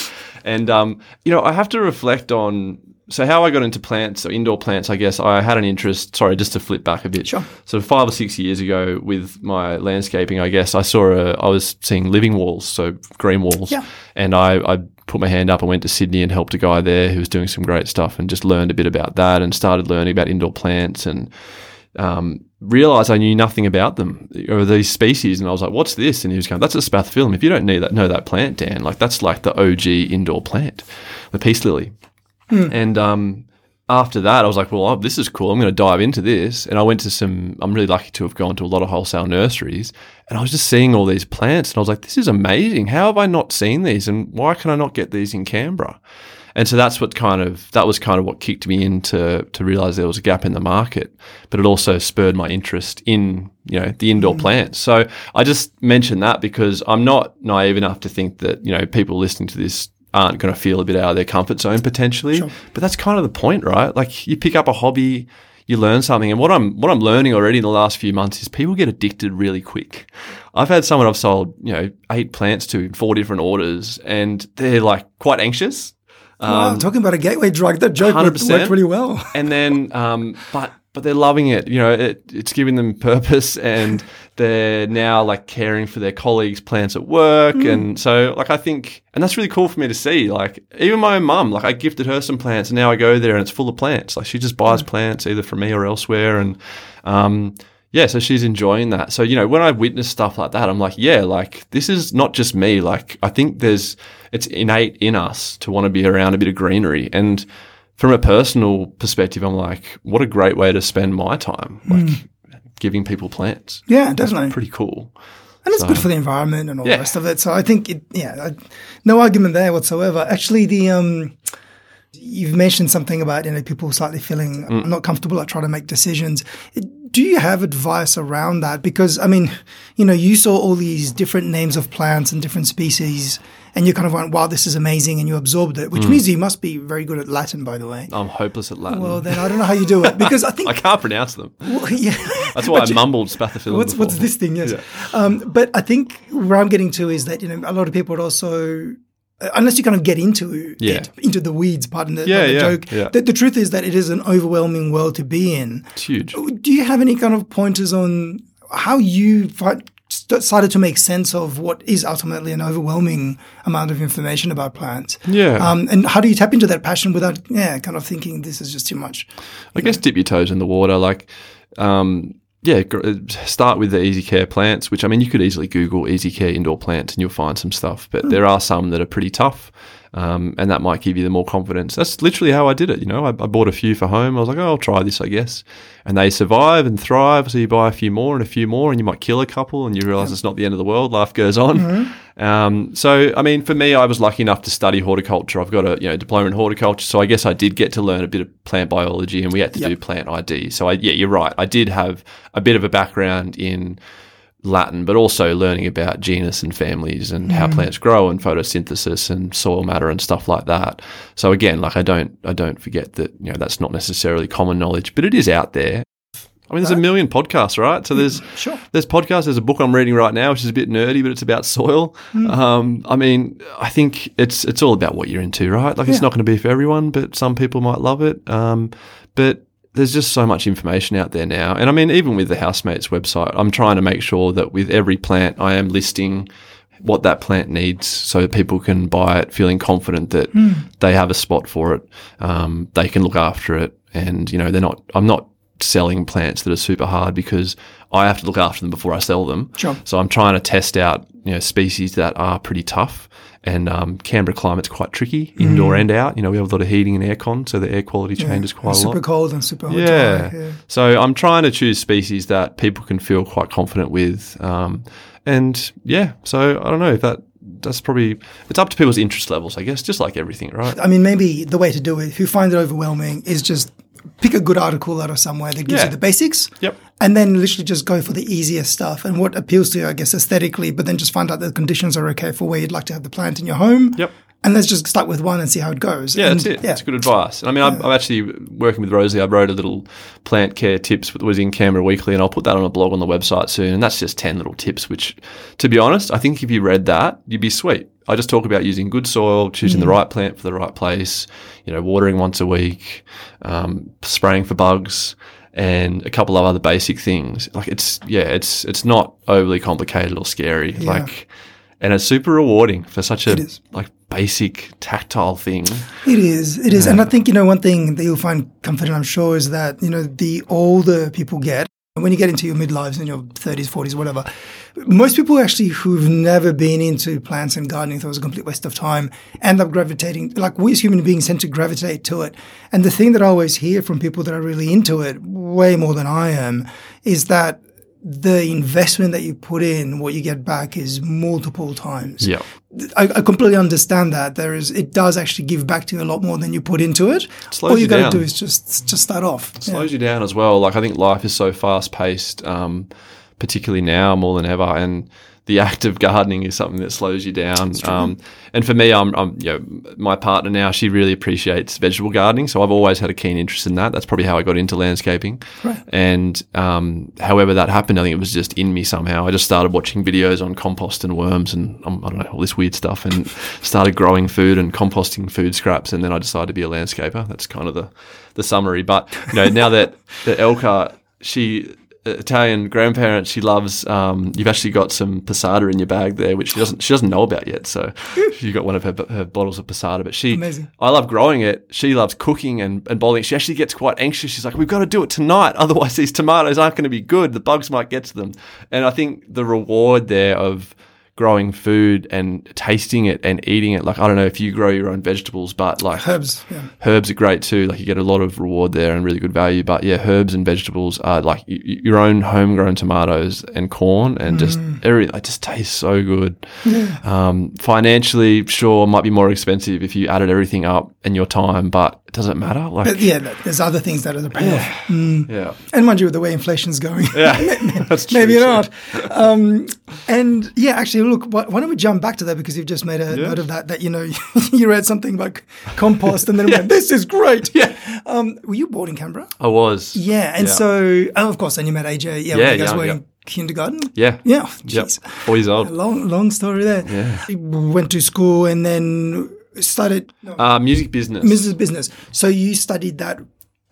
Speaker 2: And, um, you know, I have to reflect on. So, how I got into plants, or indoor plants, I guess I had an interest. Sorry, just to flip back a bit.
Speaker 1: Sure.
Speaker 2: So, five or six years ago, with my landscaping, I guess I saw a. I was seeing living walls, so green walls.
Speaker 1: Yeah.
Speaker 2: And I, I put my hand up and went to Sydney and helped a guy there who was doing some great stuff and just learned a bit about that and started learning about indoor plants and um, realized I knew nothing about them or these species. And I was like, what's this? And he was going, that's a spathiphyllum. If you don't need that, know that plant, Dan, like that's like the OG indoor plant, the peace lily. And um, after that, I was like, well, oh, this is cool. I'm going to dive into this. And I went to some, I'm really lucky to have gone to a lot of wholesale nurseries. And I was just seeing all these plants. And I was like, this is amazing. How have I not seen these? And why can I not get these in Canberra? And so that's what kind of that was kind of what kicked me into to realize there was a gap in the market, but it also spurred my interest in you know the indoor mm. plants. So I just mentioned that because I'm not naive enough to think that you know people listening to this aren't going to feel a bit out of their comfort zone potentially. But that's kind of the point, right? Like you pick up a hobby, you learn something, and what I'm what I'm learning already in the last few months is people get addicted really quick. I've had someone I've sold you know eight plants to in four different orders, and they're like quite anxious.
Speaker 1: Wow, talking about a gateway drug, that joke worked,
Speaker 2: 100%.
Speaker 1: worked really well.
Speaker 2: and then um, but but they're loving it. You know, it, it's giving them purpose, and they're now like caring for their colleagues' plants at work, and so like I think, and that's really cool for me to see. Like even my own mum, like I gifted her some plants, and now I go there and it's full of plants. Like she just buys plants either from me or elsewhere, and um, yeah, so she's enjoying that. So, you know, when I witness stuff like that, I'm like, yeah, like this is not just me. Like, I think there's, it's innate in us to want to be around a bit of greenery. And from a personal perspective, I'm like, what a great way to spend my time, like giving people plants.
Speaker 1: Yeah, definitely.
Speaker 2: Pretty cool.
Speaker 1: And it's good for the environment and all
Speaker 2: Yeah.
Speaker 1: the rest of it. So I think it, yeah, I, no argument there whatsoever. Actually, the um, you've mentioned something about you know people slightly feeling
Speaker 2: Mm.
Speaker 1: not comfortable at trying to make decisions. Do you have advice around that? Because I mean, you know, you saw all these different names of plants and different species, and you kind of went, "Wow, this is amazing," and you absorbed it, which
Speaker 2: Mm.
Speaker 1: means you must be very good at Latin, by the way.
Speaker 2: I'm hopeless at Latin.
Speaker 1: Well, then I don't know how you do it because I think
Speaker 2: I can't pronounce them.
Speaker 1: well, yeah.
Speaker 2: That's why I mumbled spathiphyllum.
Speaker 1: What's what's this thing? Yes, um, but I think where I'm getting to is that you know a lot of people would also. uh, Unless you kind of get into
Speaker 2: Yeah.
Speaker 1: it, into the weeds, pardon the,
Speaker 2: Yeah,
Speaker 1: the
Speaker 2: yeah,
Speaker 1: joke.
Speaker 2: yeah.
Speaker 1: The, the truth is that it is an overwhelming world to be in.
Speaker 2: It's huge.
Speaker 1: Do you have any kind of pointers on how you fi- st- started to make sense of what is ultimately an overwhelming amount of information about plants?
Speaker 2: Yeah.
Speaker 1: Um, and how do you tap into that passion without, yeah, kind of thinking this is just too much?
Speaker 2: I guess dip your toes in the water. Like, um, yeah, start with the Easy Care plants, which I mean, you could easily Google Easy Care indoor plants and you'll find some stuff. But there are some that are pretty tough, um, and that might give you the more confidence. That's literally how I did it. You know, I, I bought a few for home. I was like, oh, I'll try this, I guess. And they survive and thrive. So you buy a few more and a few more, and you might kill a couple, and you realize it's not the end of the world. Life goes on. Um, so, I mean, for me, I was lucky enough to study horticulture. I've got a you know diploma in horticulture, so I guess I did get to learn a bit of plant biology, and we had to do plant ID. So, I, yeah, you're right. I did have a bit of a background in Latin, but also learning about genus and families and how plants grow and photosynthesis and soil matter and stuff like that. So again, like I don't I don't forget that you know that's not necessarily common knowledge, but it is out there. I mean, there's a million podcasts, right? So there's
Speaker 1: Sure.
Speaker 2: there's podcasts. There's a book I'm reading right now, which is a bit nerdy, but it's about soil. Um, I mean, I think it's it's all about what you're into, right? Like, it's not going to be for everyone, but some people might love it. Um, but there's just so much information out there now, and I mean, even with the housemates website, I'm trying to make sure that with every plant, I am listing what that plant needs, so people can buy it, feeling confident that they have a spot for it, um, they can look after it, and you know, they're not. I'm not selling plants that are super hard because I have to look after them before I sell them.
Speaker 1: Sure.
Speaker 2: So I'm trying to test out you know species that are pretty tough. And um, Canberra climate's quite tricky, indoor and out. You know, we have a lot of heating and aircon, so the air quality changes quite a
Speaker 1: super
Speaker 2: lot.
Speaker 1: cold and super hot.
Speaker 2: Yeah.
Speaker 1: yeah.
Speaker 2: So I'm trying to choose species that people can feel quite confident with. Um, and yeah, so I don't know if that that's probably it's up to people's interest levels, I guess, just like everything, right?
Speaker 1: I mean, maybe the way to do it, if you find it overwhelming, is just pick a good article out of somewhere that gives
Speaker 2: Yeah.
Speaker 1: you the basics.
Speaker 2: Yep.
Speaker 1: And then literally just go for the easiest stuff and what appeals to you, I guess, aesthetically, but then just find out the conditions are okay for where you'd like to have the plant in your home.
Speaker 2: Yep.
Speaker 1: And let's just start with one and see how it goes.
Speaker 2: Yeah,
Speaker 1: and,
Speaker 2: that's it.
Speaker 1: Yeah.
Speaker 2: That's good advice. And I mean, I'm, I'm actually working with Rosie. I wrote a little plant care tips that was in Canberra Weekly, and I'll put that on a blog on the website soon. And that's just 10 little tips, which, to be honest, I think if you read that, you'd be sweet. I just talk about using good soil, choosing the right plant for the right place, you know, watering once a week, um, spraying for bugs, and a couple of other basic things. Like it's, yeah, it's it's not overly complicated or scary. Like, and it's super rewarding for such a like basic tactile thing.
Speaker 1: It is. It is. And I think, you know, one thing that you'll find comforting, I'm sure, is that, you know, the older people get, when you get into your midlives in your 30s, 40s, whatever, most people actually who've never been into plants and gardening, thought it was a complete waste of time, end up gravitating, like we as human beings tend to gravitate to it. And the thing that I always hear from people that are really into it, way more than I am, is that the investment that you put in, what you get back is multiple times.
Speaker 2: Yeah.
Speaker 1: I, I completely understand that there is it does actually give back to you a lot more than you put into it.
Speaker 2: slows
Speaker 1: All you
Speaker 2: you
Speaker 1: got to do is just just start off. Yeah.
Speaker 2: slows you down as well. Like I think life is so fast paced. Um, particularly now more than ever. And the act of gardening is something that slows you down. Um, and for me, I'm, I'm, you know, my partner now, she really appreciates vegetable gardening. So I've always had a keen interest in that. That's probably how I got into landscaping.
Speaker 1: Right.
Speaker 2: And um, however that happened, I think it was just in me somehow. I just started watching videos on compost and worms and um, I don't know, all this weird stuff and started growing food and composting food scraps. And then I decided to be a landscaper. That's kind of the, the summary. But, you know, now that, that Elka, she Italian grandparent. She loves. Um, you've actually got some passata in your bag there, which she doesn't. She doesn't know about yet. So she got one of her, her bottles of passata. But she,
Speaker 1: Amazing.
Speaker 2: I love growing it. She loves cooking and, and boiling. She actually gets quite anxious. She's like, "We've got to do it tonight, otherwise these tomatoes aren't going to be good. The bugs might get to them." And I think the reward there of growing food and tasting it and eating it. Like I don't know if you grow your own vegetables, but like
Speaker 1: Herbs. Yeah.
Speaker 2: herbs are great too. Like you get a lot of reward there and really good value. But yeah, herbs and vegetables are like y- your own homegrown tomatoes and corn and just
Speaker 1: Mm.
Speaker 2: every it just tastes so good. Um, financially, sure, might be more expensive if you added everything up and your time, but it doesn't matter. Like
Speaker 1: But yeah, there's other things that are the payoff. Mm.
Speaker 2: yeah,
Speaker 1: And mind you, with the way inflation's going,
Speaker 2: yeah, that's true.
Speaker 1: maybe not. Um, and yeah, actually, look, why, why don't we jump back to that because you've just made a
Speaker 2: Yeah.
Speaker 1: note of that. That you know, you read something about compost, and then went, "This is great."
Speaker 2: Yeah.
Speaker 1: Um, were you born in Canberra?
Speaker 2: I was.
Speaker 1: Yeah, and
Speaker 2: Yeah.
Speaker 1: so oh, of course, and you met AJ. Yeah,
Speaker 2: Yeah,
Speaker 1: when you guys
Speaker 2: yeah,
Speaker 1: were
Speaker 2: yeah.
Speaker 1: in kindergarten.
Speaker 2: Yeah.
Speaker 1: Yeah, oh,
Speaker 2: Yep.
Speaker 1: jeez,
Speaker 2: Four years old.
Speaker 1: long, long story there.
Speaker 2: Yeah.
Speaker 1: Went to school and then started no,
Speaker 2: Uh, music business.
Speaker 1: Mrs. Business. So you studied that.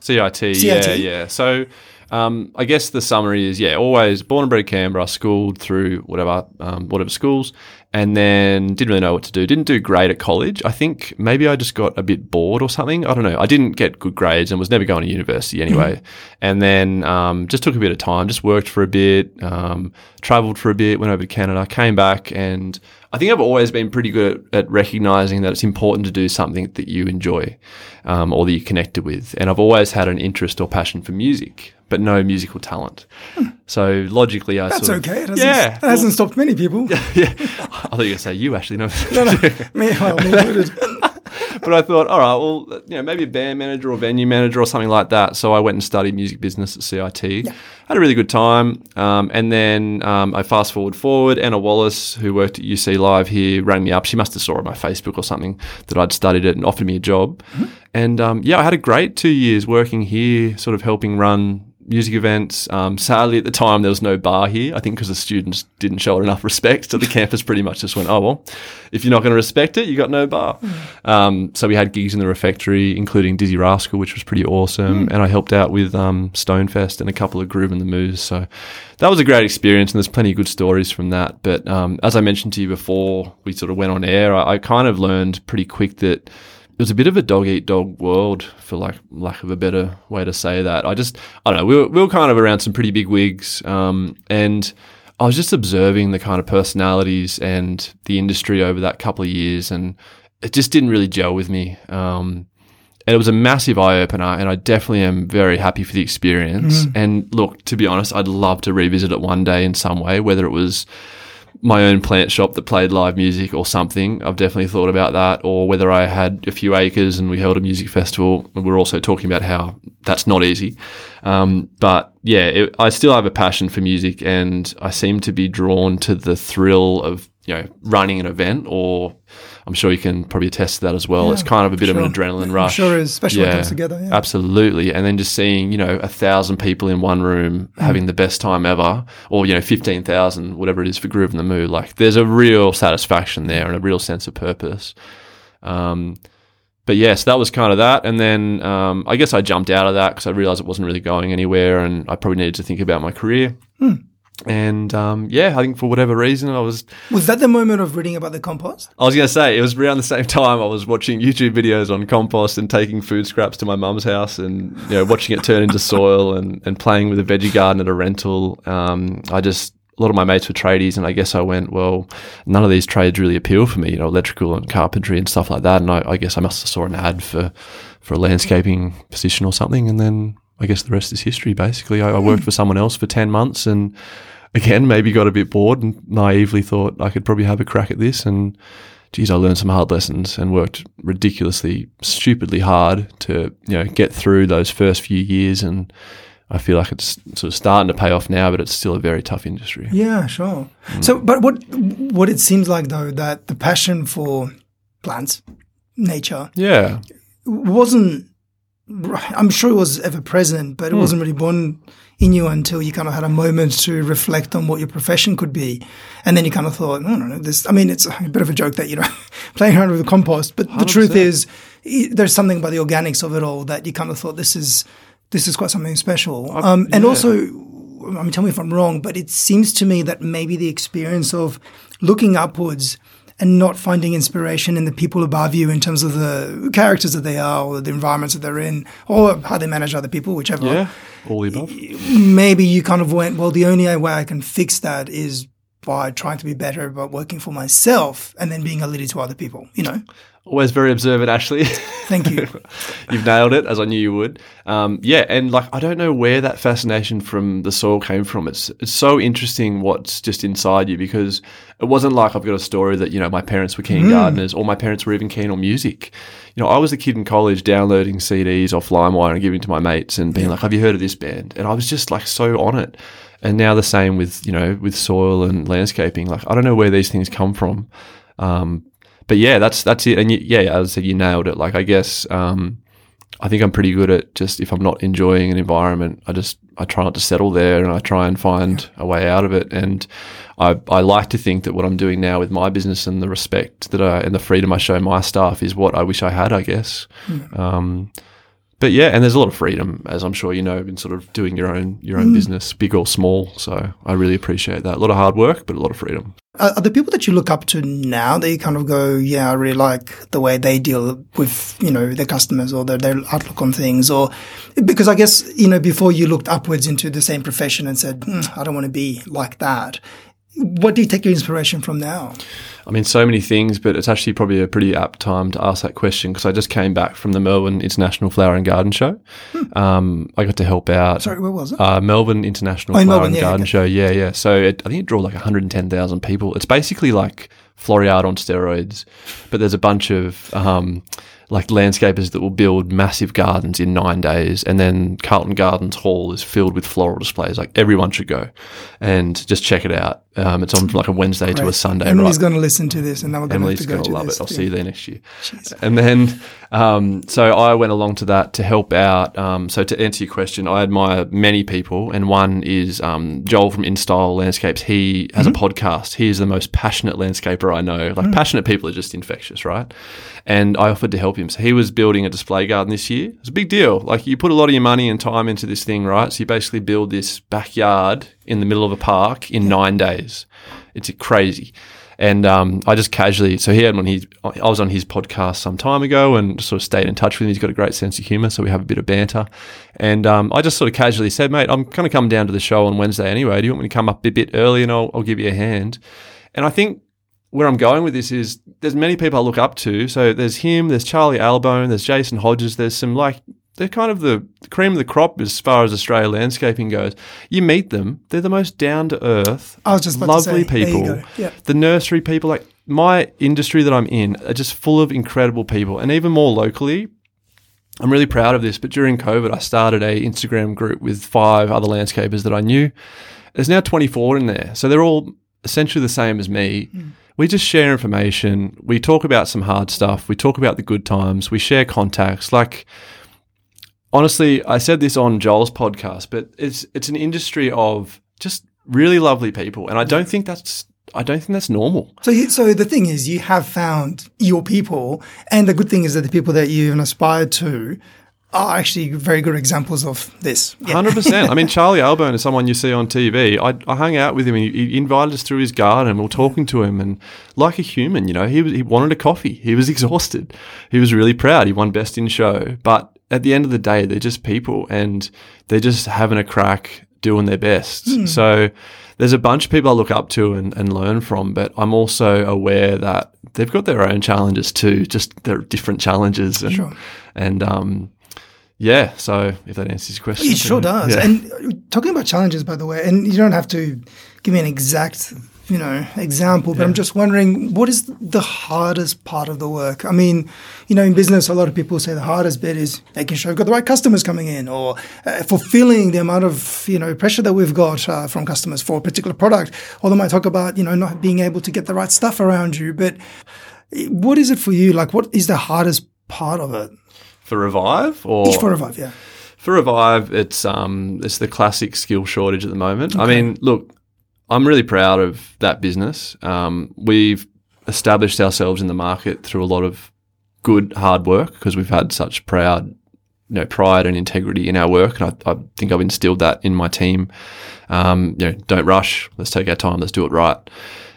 Speaker 2: CIT, yeah,
Speaker 1: CIT?
Speaker 2: yeah. So um, I guess the summary is, yeah, always born and bred Canberra, schooled through whatever um, whatever schools, and then didn't really know what to do. Didn't do great at college. I think maybe I just got a bit bored or something. I don't know. I didn't get good grades and was never going to university anyway. And then um, just took a bit of time, just worked for a bit, um, traveled for a bit, went over to Canada, came back, and I think I've always been pretty good at, at recognizing that it's important to do something that you enjoy um, or that you're connected with. And I've always had an interest or passion for music, but no musical talent. So logically, I
Speaker 1: Hmm. That's
Speaker 2: sort of,
Speaker 1: okay. It hasn't,
Speaker 2: yeah,
Speaker 1: that hasn't stopped many people.
Speaker 2: yeah. I thought you were going to say you actually know.
Speaker 1: No, no, me, well, me included.
Speaker 2: but I thought, all right, well, you know, maybe a band manager or venue manager or something like that. So I went and studied music business at CIT. Had a really good time. Um, and then um, I fast forward forward. Anna Wallace, who worked at UC Live here, rang me up. She must have saw on my Facebook or something that I'd studied it and offered me a job. And um, yeah, I had a great two years working here, sort of helping run music events. Um, sadly, at the time, there was no bar here. I think because the students didn't show it enough respect. So the campus pretty much just went, oh, well, if you're not going to respect it, you got no bar. Um, so we had gigs in the refectory, including Dizzee Rascal, which was pretty awesome. And I helped out with um, Stonefest and a couple of Groovin the Moos. So that was a great experience. And there's plenty of good stories from that. But um, as I mentioned to you before we sort of went on air, I, I kind of learned pretty quick that it was a bit of a dog eat dog world, for like lack of a better way to say that. I just, I don't know, we were, we were kind of around some pretty big wigs, um, and I was just observing the kind of personalities and the industry over that couple of years, and it just didn't really gel with me. Um, and it was a massive eye opener, and I definitely am very happy for the experience. And look, to be honest, I'd love to revisit it one day in some way, whether it was my own plant shop that played live music or something. I've definitely thought about that, or whether I had a few acres and we held a music festival. We're also talking about how that's not easy. Um, but yeah, it, I still have a passion for music, and I seem to be drawn to the thrill of you know running an event. Or I'm sure you can probably attest to that as well.
Speaker 1: Yeah,
Speaker 2: it's kind of a bit of an
Speaker 1: sure.
Speaker 2: adrenaline
Speaker 1: I'm
Speaker 2: rush.
Speaker 1: sure is, especially when it comes together, yeah.
Speaker 2: Absolutely. And then just seeing, you know, a thousand people in one room
Speaker 1: Mm.
Speaker 2: having the best time ever, or, you know, 15,000, whatever it is for Groovin the Moo. Like there's a real satisfaction there and a real sense of purpose. Um, but yes, that was kind of that. And then um, I guess I jumped out of that because I realized it wasn't really going anywhere and I probably needed to think about my career.
Speaker 1: Hmm.
Speaker 2: And um, yeah, I think for whatever reason, I was
Speaker 1: Was that the moment of reading about the compost?
Speaker 2: I was going to say, it was around the same time I was watching YouTube videos on compost and taking food scraps to my mum's house and, you know, watching it turn into soil and, and playing with a veggie garden at a rental. Um, I just, a lot of my mates were tradies and I guess I went, well, none of these trades really appeal for me, you know, electrical and carpentry and stuff like that. And I, I guess I must have saw an ad for, for a landscaping position or something. And then I guess the rest is history, basically. I, I worked hmm. for someone else for 10 months and again, maybe got a bit bored and naively thought I could probably have a crack at this. And geez, I learned some hard lessons and worked ridiculously, stupidly hard to, you know, get through those first few years. And I feel like it's sort of starting to pay off now, but it's still a very tough industry.
Speaker 1: Yeah, sure. Hmm. So, but what what it seems like though that the passion for plants, nature,
Speaker 2: Yeah.
Speaker 1: wasn't. I'm sure it was ever present, but it wasn't really born in you until you kind of had a moment to reflect on what your profession could be, and then you kind of thought, I don't know, this. I mean, it's a bit of a joke that you know, playing around with the compost, but the truth is, there's something about the organics of it all that you kind of thought this is this is quite something special. Um, and
Speaker 2: yeah.
Speaker 1: also, I mean, tell me if I'm wrong, but it seems to me that maybe the experience of looking upwards and not finding inspiration in the people above you in terms of the characters that they are or the environments that they're in or how they manage other people, whichever.
Speaker 2: Yeah. All the above.
Speaker 1: Maybe you kind of went, well, the only way I can fix that is by trying to be better about working for myself and then being a leader to other people, you know?
Speaker 2: Always very observant, Ashley.
Speaker 1: Thank you.
Speaker 2: You've nailed it, as I knew you would. Um, yeah, and like I don't know where that fascination from the soil came from. It's it's so interesting what's just inside you because it wasn't like I've got a story that you know my parents were keen gardeners or my parents were even keen on music. You know, I was a kid in college downloading CDs off LimeWire and giving to my mates and being like, "Have you heard of this band?" And I was just like so on it. And now the same with you know with soil and landscaping. Like I don't know where these things come from. Um, but yeah, that's that's it. And you, yeah, as I said, you nailed it. Like I guess um, I think I'm pretty good at just if I'm not enjoying an environment, I just I try not to settle there and I try and find a way out of it. And I I like to think that what I'm doing now with my business and the respect that I and the freedom I show my staff is what I wish I had. I guess. Um, but yeah, and there's a lot of freedom, as I'm sure you know, in sort of doing your own your own business, big or small. So I really appreciate that. A lot of hard work, but a lot of freedom.
Speaker 1: Are, the people that you look up to now that you kind of go, yeah, I really like the way they deal with, you know, their customers or their, their outlook on things? Or because I guess, you know, before you looked upwards into the same profession and said, "Hmm, I don't want to be like that. What do you take your inspiration from now?
Speaker 2: I mean, so many things, but it's actually probably a pretty apt time to ask that question because I just came back from the Melbourne International Flower and Garden Show. Um, I got to help out.
Speaker 1: Hmm. Sorry, where was it?
Speaker 2: Uh, Melbourne International
Speaker 1: Oh,
Speaker 2: Flower
Speaker 1: Melbourne,
Speaker 2: and
Speaker 1: yeah,
Speaker 2: Garden
Speaker 1: okay.
Speaker 2: Show. Yeah, yeah. So it, I think it drew like 110,000 people. It's basically like Floriade on steroids, but there's a bunch of um, like landscapers that will build massive gardens in nine days, and then Carlton Gardens Hall is filled with floral displays. Like everyone should go and just check it out. Um, it's on from like a Wednesday to a Sunday.
Speaker 1: Emily's
Speaker 2: right?
Speaker 1: going to listen to this and then we're going to
Speaker 2: Emily's
Speaker 1: to go
Speaker 2: going
Speaker 1: to
Speaker 2: to love
Speaker 1: this.
Speaker 2: it. I'll
Speaker 1: Yeah.
Speaker 2: see you there next year. And then, um, so I went along to that to help out. Um, so to answer your question, I admire many people, and one is um, Joel from InStyle Landscapes. He has
Speaker 1: Mm-hmm.
Speaker 2: a podcast. He is the most passionate landscaper I know.
Speaker 1: Mm.
Speaker 2: Like passionate people are just infectious, right? And I offered to help him. So he was building a display garden this year. It's a big deal. Like you put a lot of your money and time into this thing, right? So you basically build this backyard in the middle of a park in nine days. It's crazy. And um, I just casually, so he had when he, I was on his podcast some time ago and sort of stayed in touch with him. He's got a great sense of humor, so we have a bit of banter. And um, I just sort of casually said, mate, I'm going to come down to the show on Wednesday anyway. Do you want me to come up a bit early and I'll, I'll give you a hand? And I think where I'm going with this is there's many people I look up to. So there's him, there's Charlie Albone, there's Jason Hodges, there's some like they're kind of the cream of the crop as far as Australia landscaping goes. You meet them, they're the most down to earth,
Speaker 1: I was just about to
Speaker 2: lovely
Speaker 1: say,
Speaker 2: people.
Speaker 1: Yeah.
Speaker 2: The nursery people, like my industry that I'm in, are just full of incredible people, and even more locally. I'm really proud of this, but during COVID, I started a Instagram group with five other landscapers that I knew. There's now 24 in there, so they're all essentially the same as me. Mm. We just share information. We talk about some hard stuff. We talk about the good times. We share contacts. Like, honestly, I said this on Joel's podcast, but it's it's an industry of just really lovely people, and I don't think that's I don't think that's normal.
Speaker 1: So, you, so the thing is, you have found your people, and the good thing is that the people that you even aspired to are actually very good examples of this. Yeah.
Speaker 2: Hundred percent. I mean, Charlie Albone is someone you see on TV. I, I hung out with him. And he, he invited us through his garden. We were talking to him, and like a human, you know, he was, he wanted a coffee. He was exhausted. He was really proud. He won best in show. But at the end of the day, they're just people, and they're just having a crack, doing their best. So there's a bunch of people I look up to and, and learn from. But I'm also aware that they've got their own challenges too. Just they're different challenges, and
Speaker 1: Sure.
Speaker 2: and um. Yeah, so if that answers your question.
Speaker 1: It sure does.
Speaker 2: yeah.
Speaker 1: And talking about challenges, by the way, and you don't have to give me an exact you know example, but I'm just wondering what is the hardest part of the work. I mean, you know, in business, a lot of people say the hardest bit is making sure you've got the right customers coming in, or uh, fulfilling the amount of you know pressure that we've got uh, from customers for a particular product. Or they might talk about you know not being able to get the right stuff around you. But what is it for you? Like, what is the hardest part of it?
Speaker 2: For Revive or
Speaker 1: Each for Revive, yeah.
Speaker 2: For Revive, it's um, it's the classic skill shortage at the moment. I mean, look, I'm really proud of that business. Um, we've established ourselves in the market through a lot of good hard work because we've had such proud, you know, pride and integrity in our work, and I, I think I've instilled that in my team. Um, you know, don't rush. Let's take our time. Let's do it right.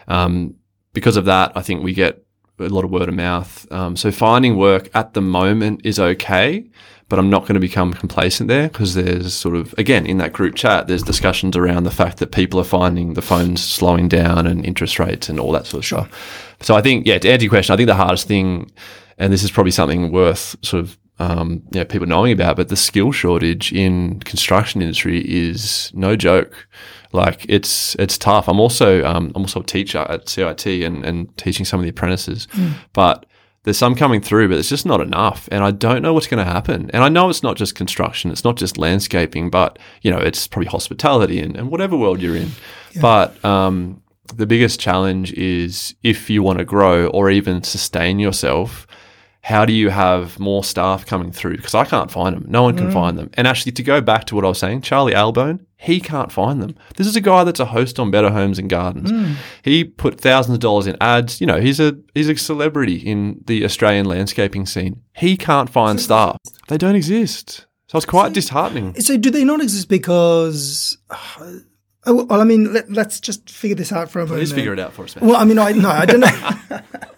Speaker 2: Um, because of that, I think we get a lot of word of mouth. Um, so finding work at the moment is okay, but I'm not going to become complacent there because there's sort of again in that group chat there's discussions around the fact that people are finding the phones slowing down and interest rates and all that sort of stuff. So I think yeah, to answer your question, I think the hardest thing, and this is probably something worth sort of um, you know, people knowing about, but the skill shortage in construction industry is no joke. Like it's it's tough. I'm also um, I'm also a teacher at CIT and, and teaching some of the apprentices, but there's some coming through, but it's just not enough. And I don't know what's going to happen. And I know it's not just construction, it's not just landscaping, but you know, it's probably hospitality and, and whatever world you're in. But um, the biggest challenge is if you want to grow or even sustain yourself, how do you have more staff coming through? Because I can't find them. No one can find them. And actually, to go back to what I was saying, Charlie Albone, he can't find them. This is a guy that's a host on Better Homes and Gardens. He put thousands of dollars in ads. You know, he's a he's a celebrity in the Australian landscaping scene. He can't find staff. They don't exist. So it's quite disheartening.
Speaker 1: So do they not exist because? Uh, oh, well, I mean, let, let's just figure this out for a moment.
Speaker 2: Please figure it out for us, man.
Speaker 1: Well, I mean, I no, I don't know.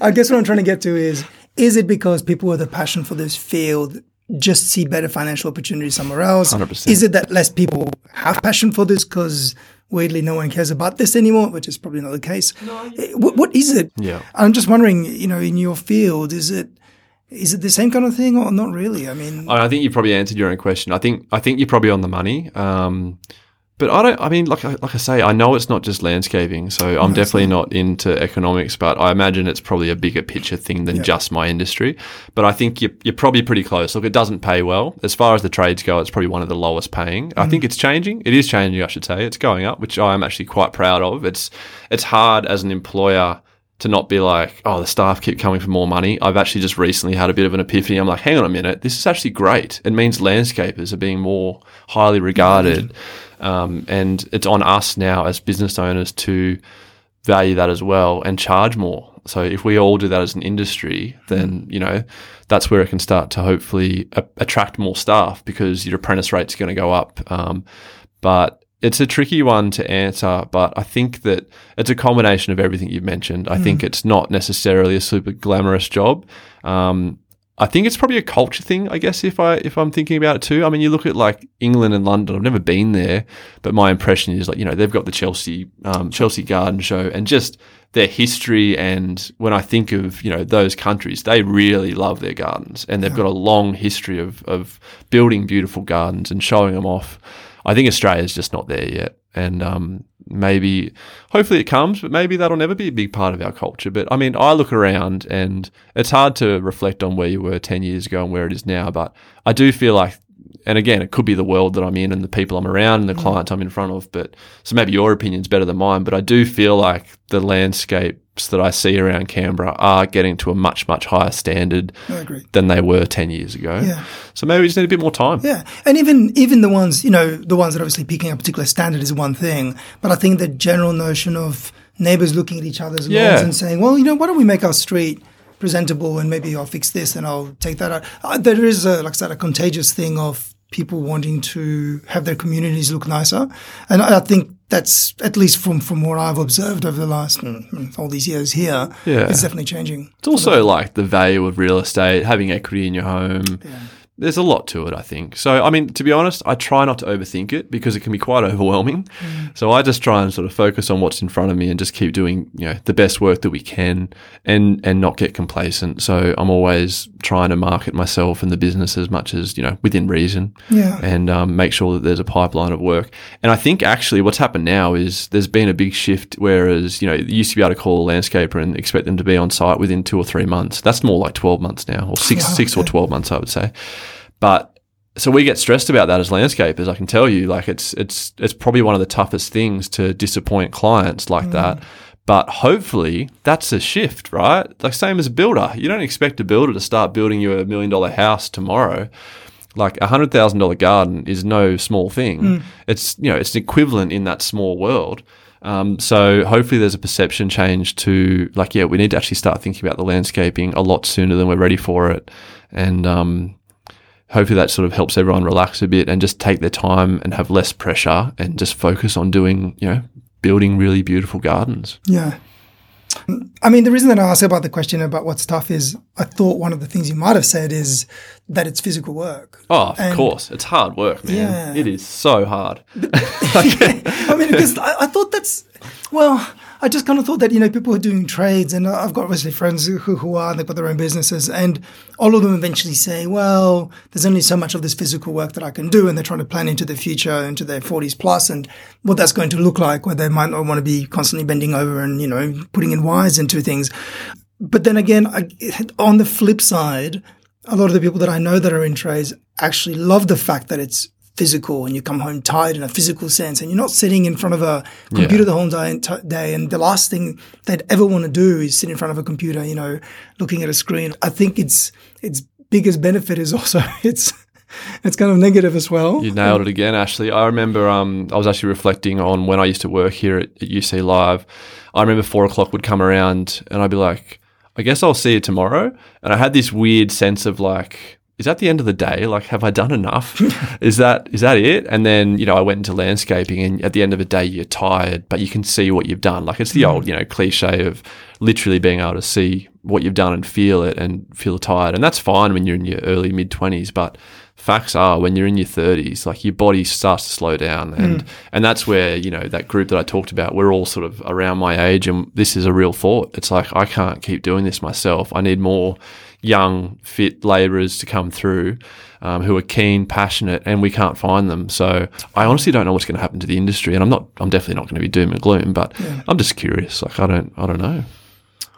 Speaker 1: I guess what I'm trying to get to is: is it because people with a passion for this field just see better financial opportunities somewhere else?
Speaker 2: 100%.
Speaker 1: Is it that less people have passion for this because weirdly no one cares about this anymore, which is probably not the case? Eh, What, what is it?
Speaker 2: Yeah.
Speaker 1: I'm just wondering. You know, in your field, is it is it the same kind of thing or not really? I mean,
Speaker 2: I I think you probably answered your own question. I think I think you're probably on the money. Um, but I don't. I mean, like I- like I say, I know it's not just landscaping, so I'm definitely not into economics. But I imagine it's probably a bigger picture thing than just my industry. But I think you're you're probably pretty close. Look, it doesn't pay well as far as the trades go. It's probably one of the lowest paying. I think mm. it's changing. It is changing, I should say. It's going up, which I am actually quite proud of. It's it's hard as an employer to not be like, oh, the staff keep coming for more money. I've actually just recently had a bit of an epiphany. I'm like, hang on a minute, this is actually great. It means landscapers are being more highly regarded. Um, and it's on us now as business owners to value that as well and charge more. So if we all do that as an industry, then, you know, that's where it can start to hopefully a- attract more staff because your apprentice rate's going to go up. Um, but it's a tricky one to answer, but I think that it's a combination of everything you've mentioned. I think it's not necessarily a super glamorous job. Um, I think it's probably a culture thing, I guess, if I if I'm thinking about it too. I mean, you look at like England and London. I've never been there, but my impression is like you know they've got the Chelsea um, Chelsea Garden Show and just their history. And when I think of you know those countries, they really love their gardens, and they've got a long history of of building beautiful gardens and showing them off. I think Australia's just not there yet, and um, maybe hopefully it comes, but maybe that'll never be a big part of our culture. But I mean, I look around and it's hard to reflect on where you were ten years ago and where it is now. But I do feel like, and again, it could be the world that I'm in and the people I'm around and the mm. clients I'm in front of. But so maybe your opinion's better than mine. But I do feel like the landscapes that I see around Canberra are getting to a much much higher standard than they were ten years ago.
Speaker 1: Yeah.
Speaker 2: So maybe we just need a bit more time.
Speaker 1: Yeah, and even even the ones you know the ones that are obviously picking a particular standard is one thing, but I think the general notion of neighbors looking at each other's
Speaker 2: Yeah.
Speaker 1: lawns and saying, well, you know, why don't we make our street presentable and maybe I'll fix this and I'll take that out. Uh, there is a like I said a contagious thing of people wanting to have their communities look nicer, and I I think. That's at least from, from what I've observed over the last mm, mm, all these years here.
Speaker 2: Yeah.
Speaker 1: It's definitely changing.
Speaker 2: It's also like the value of real estate, having equity in your home. There's a lot to it, I think. So, I mean, to be honest, I try not to overthink it because it can be quite overwhelming.
Speaker 1: Mm.
Speaker 2: So I just try and sort of focus on what's in front of me and just keep doing, you know, the best work that we can and and not get complacent. So I'm always trying to market myself and the business as much as, you know, within reason
Speaker 1: Yeah.
Speaker 2: and um, make sure that there's a pipeline of work. And I think actually what's happened now is there's been a big shift. Whereas you know you used to be able to call a landscaper and expect them to be on site within two or three months. That's more like twelve months now, or six
Speaker 1: Yeah,
Speaker 2: six or twelve months, I would say. But so we get stressed about that as landscapers. I can tell you, like it's it's it's probably one of the toughest things to disappoint clients like that. But hopefully that's a shift, right? Like same as a builder. You don't expect a builder to start building you a million dollar house tomorrow. Like a hundred thousand dollar garden is no small thing. It's you know it's equivalent in that small world. Um, so hopefully there's a perception change to like yeah we need to actually start thinking about the landscaping a lot sooner than we're ready for it, and um, hopefully that sort of helps everyone relax a bit and just take their time and have less pressure and just focus on doing you know building really beautiful gardens.
Speaker 1: Yeah. I mean, the reason that I asked about the question about what's tough is I thought one of the things you might have said is that it's physical work.
Speaker 2: Oh, of
Speaker 1: And-
Speaker 2: course, it's hard work, man.
Speaker 1: Yeah.
Speaker 2: It is so hard.
Speaker 1: I mean, because I, I thought that's, well, I just kind of thought that, you know, people are doing trades, and I've got obviously friends who, who are, they've got their own businesses, and all of them eventually say, well, there's only so much of this physical work that I can do, and they're trying to plan into the future, into their 40s plus, and what that's going to look like, where they might not want to be constantly bending over and, you know, putting in wires into things. But then again, I, on the flip side, a lot of the people that I know that are in trades actually love the fact that it's physical and you come home tired in a physical sense and you're not sitting in front of a computer the whole day, day and the last thing they'd ever want to do is sit in front of a computer, you know, looking at a screen. I think its its biggest benefit is also it's it's kind of negative as well.
Speaker 2: You nailed it again, Ashley. I remember um, I was actually reflecting on when I used to work here at, at UC Live. I remember four o'clock would come around and I'd be like, I guess I'll see you tomorrow. And I had this weird sense of like, is that the end of the day? Like, have I done enough? is that is that it? And then you know, I went into landscaping, and at the end of the day, you're tired, but you can see what you've done. Like it's the old mm. you know cliche of literally being able to see what you've done and feel it and feel tired, and that's fine when you're in your early mid twenties, but facts are when you're in your 30s like your body starts to slow down mm. and and that's where you know that group that I talked about we're all sort of around my age and this is a real thought it's like I can't keep doing this myself I need more young fit laborers to come through um, who are keen passionate and we can't find them. So I honestly don't know what's going to happen to the industry and I'm not I'm definitely not going to be doom and gloom but I'm just curious. Like I don't I don't know.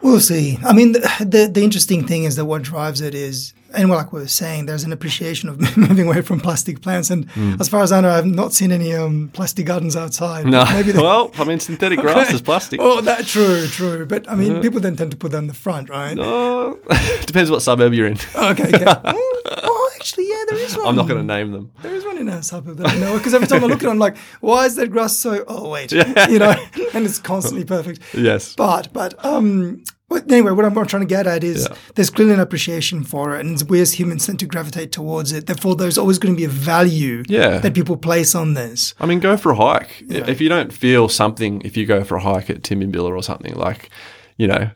Speaker 1: We'll see. I mean, the, the the interesting thing is that what drives it is, and like we were saying, there's an appreciation of moving away from plastic plants. And as far as I know, I've not seen any um, plastic gardens outside.
Speaker 2: no
Speaker 1: Maybe
Speaker 2: well I mean synthetic grass is plastic
Speaker 1: Oh, that true, true. But I mean, people then tend to put that in the front, right?
Speaker 2: Oh, depends what suburb you're in
Speaker 1: Okay, okay. oh, oh, actually, yeah, there is one.
Speaker 2: I'm not going to name them
Speaker 1: There is one in our suburb that I know because every time I look at it, I'm like, why is that grass so? Oh wait, you know, and it's constantly perfect.
Speaker 2: yes
Speaker 1: But but um. But anyway, what I'm trying to get at is
Speaker 2: Yeah.
Speaker 1: there's clearly an appreciation for it, and we as humans tend to gravitate towards it. Therefore, there's always going to be a value
Speaker 2: Yeah.
Speaker 1: that people place on this.
Speaker 2: I mean, go for a hike. If you don't feel something, if you go for a hike at Tidbinbilla or something, like, you know,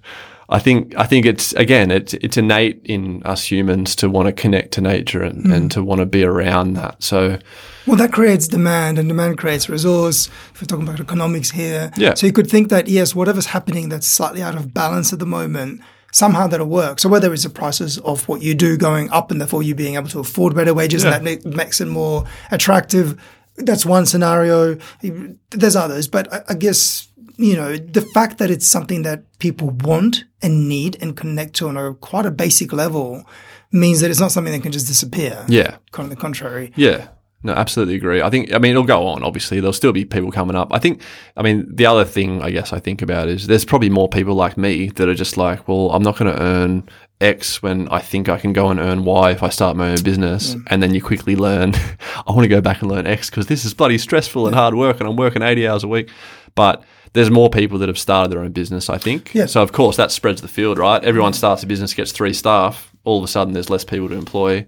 Speaker 2: I think I think it's again it's it's innate in us humans to want to connect to nature and,
Speaker 1: Hmm.
Speaker 2: and to want to be around that. So
Speaker 1: Well, that creates demand, and demand creates resource. If we're talking about economics here,
Speaker 2: Yeah.
Speaker 1: So you could think that yes, whatever's happening that's slightly out of balance at the moment, somehow that'll work. So whether it's the prices of what you do going up, and therefore you being able to afford better wages,
Speaker 2: Yeah.
Speaker 1: and that makes it more attractive. That's one scenario. There's others, but I, I guess you know the fact that it's something that people want and need and connect to on a quite a basic level means that it's not something that can just disappear.
Speaker 2: yeah,
Speaker 1: Kind of the contrary.
Speaker 2: Yeah. No, absolutely agree. I think, I mean, it'll go on, obviously. There'll still be people coming up. I think, I mean, the other thing I guess I think about is there's probably more people like me that are just like, well, I'm not going to earn X when I think I can go and earn Y if I start my own business. Mm. And then you quickly learn, I want to go back and learn X because this is bloody stressful and hard work and I'm working 80 hours a week. But there's more people that have started their own business, I think.
Speaker 1: Yeah.
Speaker 2: So, of course, that spreads the field, right? Everyone starts a business, gets three staff. All of a sudden, there's less people to employ.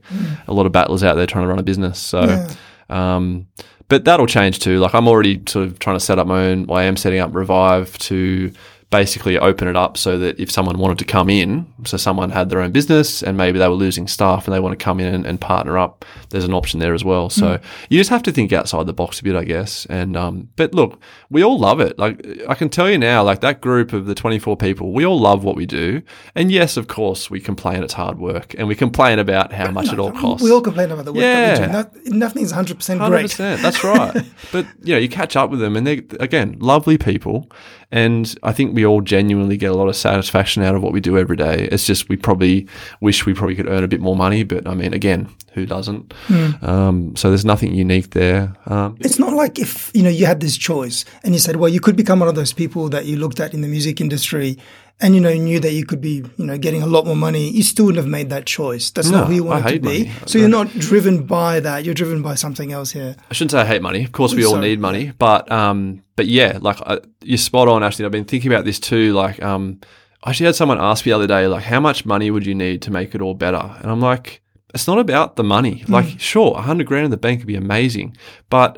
Speaker 2: A lot of battlers out there trying to run a business. So,
Speaker 1: Yeah.
Speaker 2: um, but that'll change too. Like I'm already sort of trying to set up my own. Well, I am setting up Revive to basically open it up so that if someone wanted to come in, so someone had their own business and maybe they were losing staff and they want to come in and, and partner up, there's an option there as well. So
Speaker 1: Hmm.
Speaker 2: you just have to think outside the box a bit, I guess. And um, but look, we all love it. Like I can tell you now, like that group of the 24 people, we all love what we do. And yes, of course, we complain it's hard work and we complain about how much it all costs.
Speaker 1: We all complain about the work that we do. No, nothing's 100%
Speaker 2: Hundred
Speaker 1: great.
Speaker 2: percent. That's right. but you know, you catch up with them, and they're again lovely people, and I think we all genuinely get a lot of satisfaction out of what we do every day. It's just we probably wish we probably could earn a bit more money, but I mean, again, who doesn't? Um, so there's nothing unique there. Um,
Speaker 1: It's not like if you know you had this choice and you said, well, you could become one of those people that you looked at in the music industry, and you know knew that you could be you know getting a lot more money. You still wouldn't have made that choice. That's
Speaker 2: No,
Speaker 1: not who you wanted to be.
Speaker 2: money.
Speaker 1: So you're not driven by that. You're driven by something else here.
Speaker 2: I shouldn't say I hate money. Of course, we all
Speaker 1: Sorry.
Speaker 2: need money, but um, but yeah, like uh, you're spot on, Ashley. I've been thinking about this too. Like, um, I actually had someone ask me the other day, like, how much money would you need to make it all better? And I'm like, it's not about the money. Like, sure, a hundred grand in the bank would be amazing, but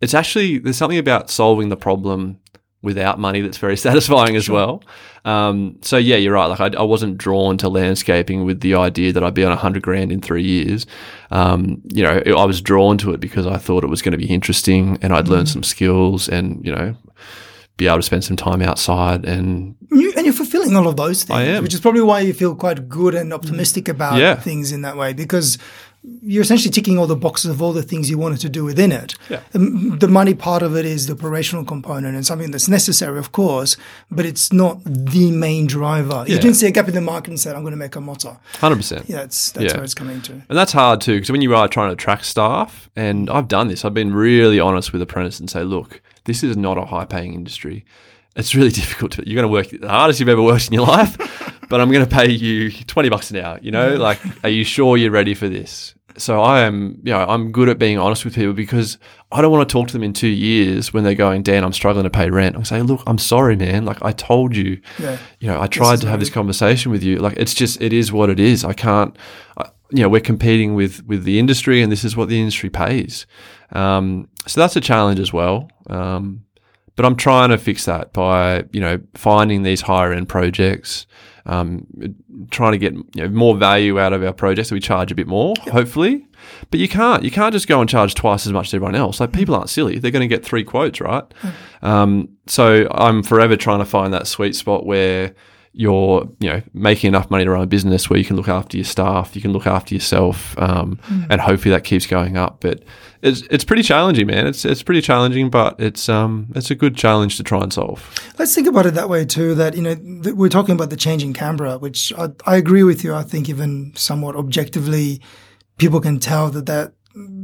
Speaker 2: it's actually there's something about solving the problem without money that's very satisfying as well. Um, so yeah, you're right. Like I, I wasn't drawn to landscaping with the idea that I'd be on a hundred grand in three years. Um, you know, I was drawn to it because I thought it was going to be interesting and I'd learn some skills and you know be able to spend some time outside and
Speaker 1: You, and you're fulfilling all of those things,
Speaker 2: I am.
Speaker 1: which is probably why you feel quite good and optimistic about
Speaker 2: Yeah.
Speaker 1: things in that way because you're essentially ticking all the boxes of all the things you wanted to do within it.
Speaker 2: Yeah.
Speaker 1: The, the money part of it is the operational component and something that's necessary, of course, but it's not the main driver. You didn't see a gap in the market and said, "I'm going to make a motor."
Speaker 2: hundred percent.
Speaker 1: Yeah, that's that's
Speaker 2: Yeah.
Speaker 1: where it's coming to.
Speaker 2: And that's hard too, because when you are trying to attract staff, and I've done this, I've been really honest with apprentices and say, look, this is not a high paying industry. It's really difficult to, you're going to work the hardest you've ever worked in your life, but I'm going to pay you 20 bucks an hour, you know, like, are you sure you're ready for this? So I am, you know, I'm good at being honest with people because I don't want to talk to them in two years when they're going, Dan, I'm struggling to pay rent. I say, look, I'm sorry, man. Like I told you,
Speaker 1: Yeah.
Speaker 2: you know, I tried to have this conversation with you. Like it's just, it is what it is. I can't, I, you know, we're competing with with the industry, and this is what the industry pays. Um, so that's a challenge as well. Um, but I'm trying to fix that by you know finding these higher end projects, um, trying to get you know, more value out of our projects. So we charge a bit more, hopefully. But you can't you can't just go and charge twice as much as everyone else. Like people aren't silly; they're going to get three quotes, right? Um, so I'm forever trying to find that sweet spot where you're you know making enough money to run a business where you can look after your staff, you can look after yourself, um, and hopefully that keeps going up. But it's it's pretty challenging, man. It's it's pretty challenging, but it's um it's a good challenge to try and solve.
Speaker 1: Let's think about it that way too. That you know th- we're talking about the change in Canberra, which I, I agree with you. I think even somewhat objectively, people can tell that that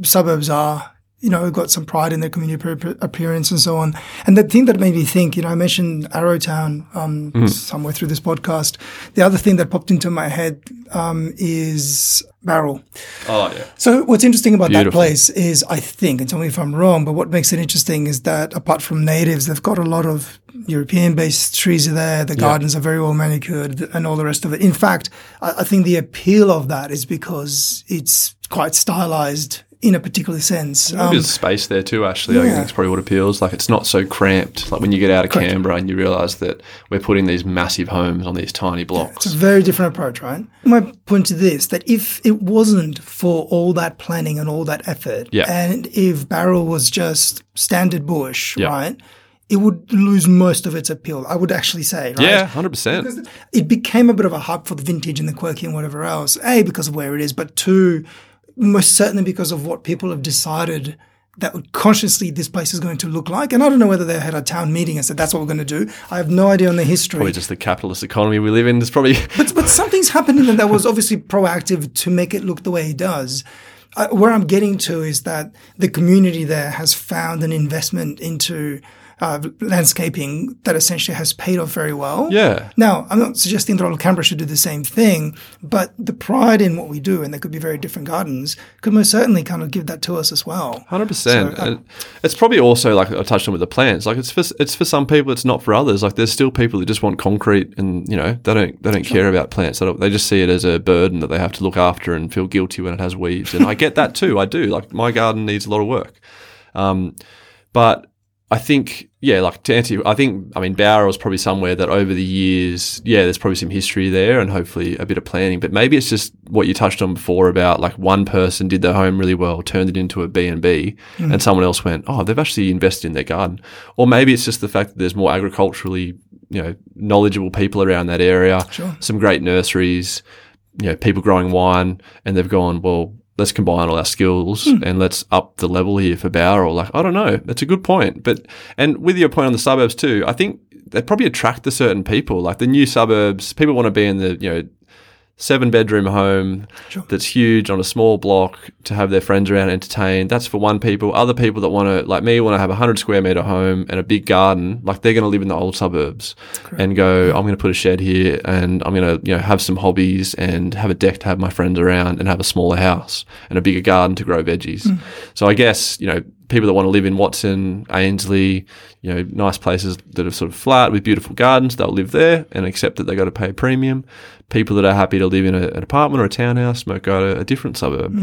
Speaker 1: suburbs are you know got some pride in their community appearance and so on. And the thing that made me think, you know, I mentioned Arrowtown um, somewhere through this podcast. The other thing that popped into my head um, is Bowral.
Speaker 2: Oh yeah,
Speaker 1: So what's interesting about that place is, I think, and tell me if I'm wrong, but what makes it interesting is that apart from natives, they've got a lot of European-based trees are there. The gardens are very well manicured, and all the rest of it. In fact, I, I think the appeal of that is because it's quite stylized in a particular sense. Um,
Speaker 2: there's space there too. Actually, I think it's probably what appeals. Like it's not so cramped. Like when you get out of Canberra and you realise that we're putting these massive homes on these tiny blocks.
Speaker 1: It's a very different approach, right? My point to this that if it wasn't for all that planning and all that effort,
Speaker 2: Yeah.
Speaker 1: and if Bowral was just standard bush,
Speaker 2: Yeah.
Speaker 1: right, it would lose most of its appeal. I would actually say, right?
Speaker 2: yeah, hundred percent.
Speaker 1: It became a bit of a hub for the vintage and the quirky and whatever else. A because of where it is, but two, most certainly because of what people have decided that would consciously this place is going to look like. And I don't know whether they had a town meeting and said that's what we're going to do. I have no idea on the history.
Speaker 2: Probably just the capitalist economy we live in. It's probably
Speaker 1: But, but something's happening that was obviously proactive to make it look the way it does. Uh, where I'm getting to is that the community there has found an investment into uh, landscaping that essentially has paid off very well.
Speaker 2: Yeah.
Speaker 1: Now, I'm not suggesting that all of Canberra should do the same thing, but the pride in what we do, and there could be very different gardens, could most certainly kind of give that to us as well.
Speaker 2: Hundred percent.
Speaker 1: So, uh,
Speaker 2: It's probably also like I touched on with the plants. Like it's for it's for some people, it's not for others. Like there's still people who just want concrete, and you know they don't they don't care about plants. They, don't, they just see it as a burden that they have to look after and feel guilty when it has weeds. And I get that too. I do. Like my garden needs a lot of work, um, but I think, yeah, like to answer, I think, I mean, Bowral is probably somewhere that over the years, yeah, there's probably some history there and hopefully a bit of planning. But maybe it's just what you touched on before about like one person did their home really well, turned it into a B and B, hmm. and someone else went, oh, they've actually invested in their garden. Or maybe it's just the fact that there's more agriculturally, you know, knowledgeable people around that area,
Speaker 1: Sure.
Speaker 2: some great nurseries, you know, people growing wine, and they've gone, well, let's combine all our skills hmm. and let's up the level here for Bowral. Or like, I don't know, that's a good point. But and with your point on the suburbs too, I think they probably attract a certain people. Like the new suburbs, people want to be in the you know seven bedroom home
Speaker 1: Sure.
Speaker 2: that's huge on a small block to have their friends around entertained. That's for one people. Other people that want to, like me, want to have a hundred square meter home and a big garden. Like they're going to live in the old suburbs and go, I'm going to put a shed here and I'm going to, you know, have some hobbies and have a deck to have my friends around and have a smaller house and a bigger garden to grow veggies. Hmm. So I guess, you know, people that want to live in Watson, Ainslie, you know, nice places that are sort of flat with beautiful gardens, they'll live there and accept that they got to pay a premium. People that are happy to live in a, an apartment or a townhouse might go to a different suburb.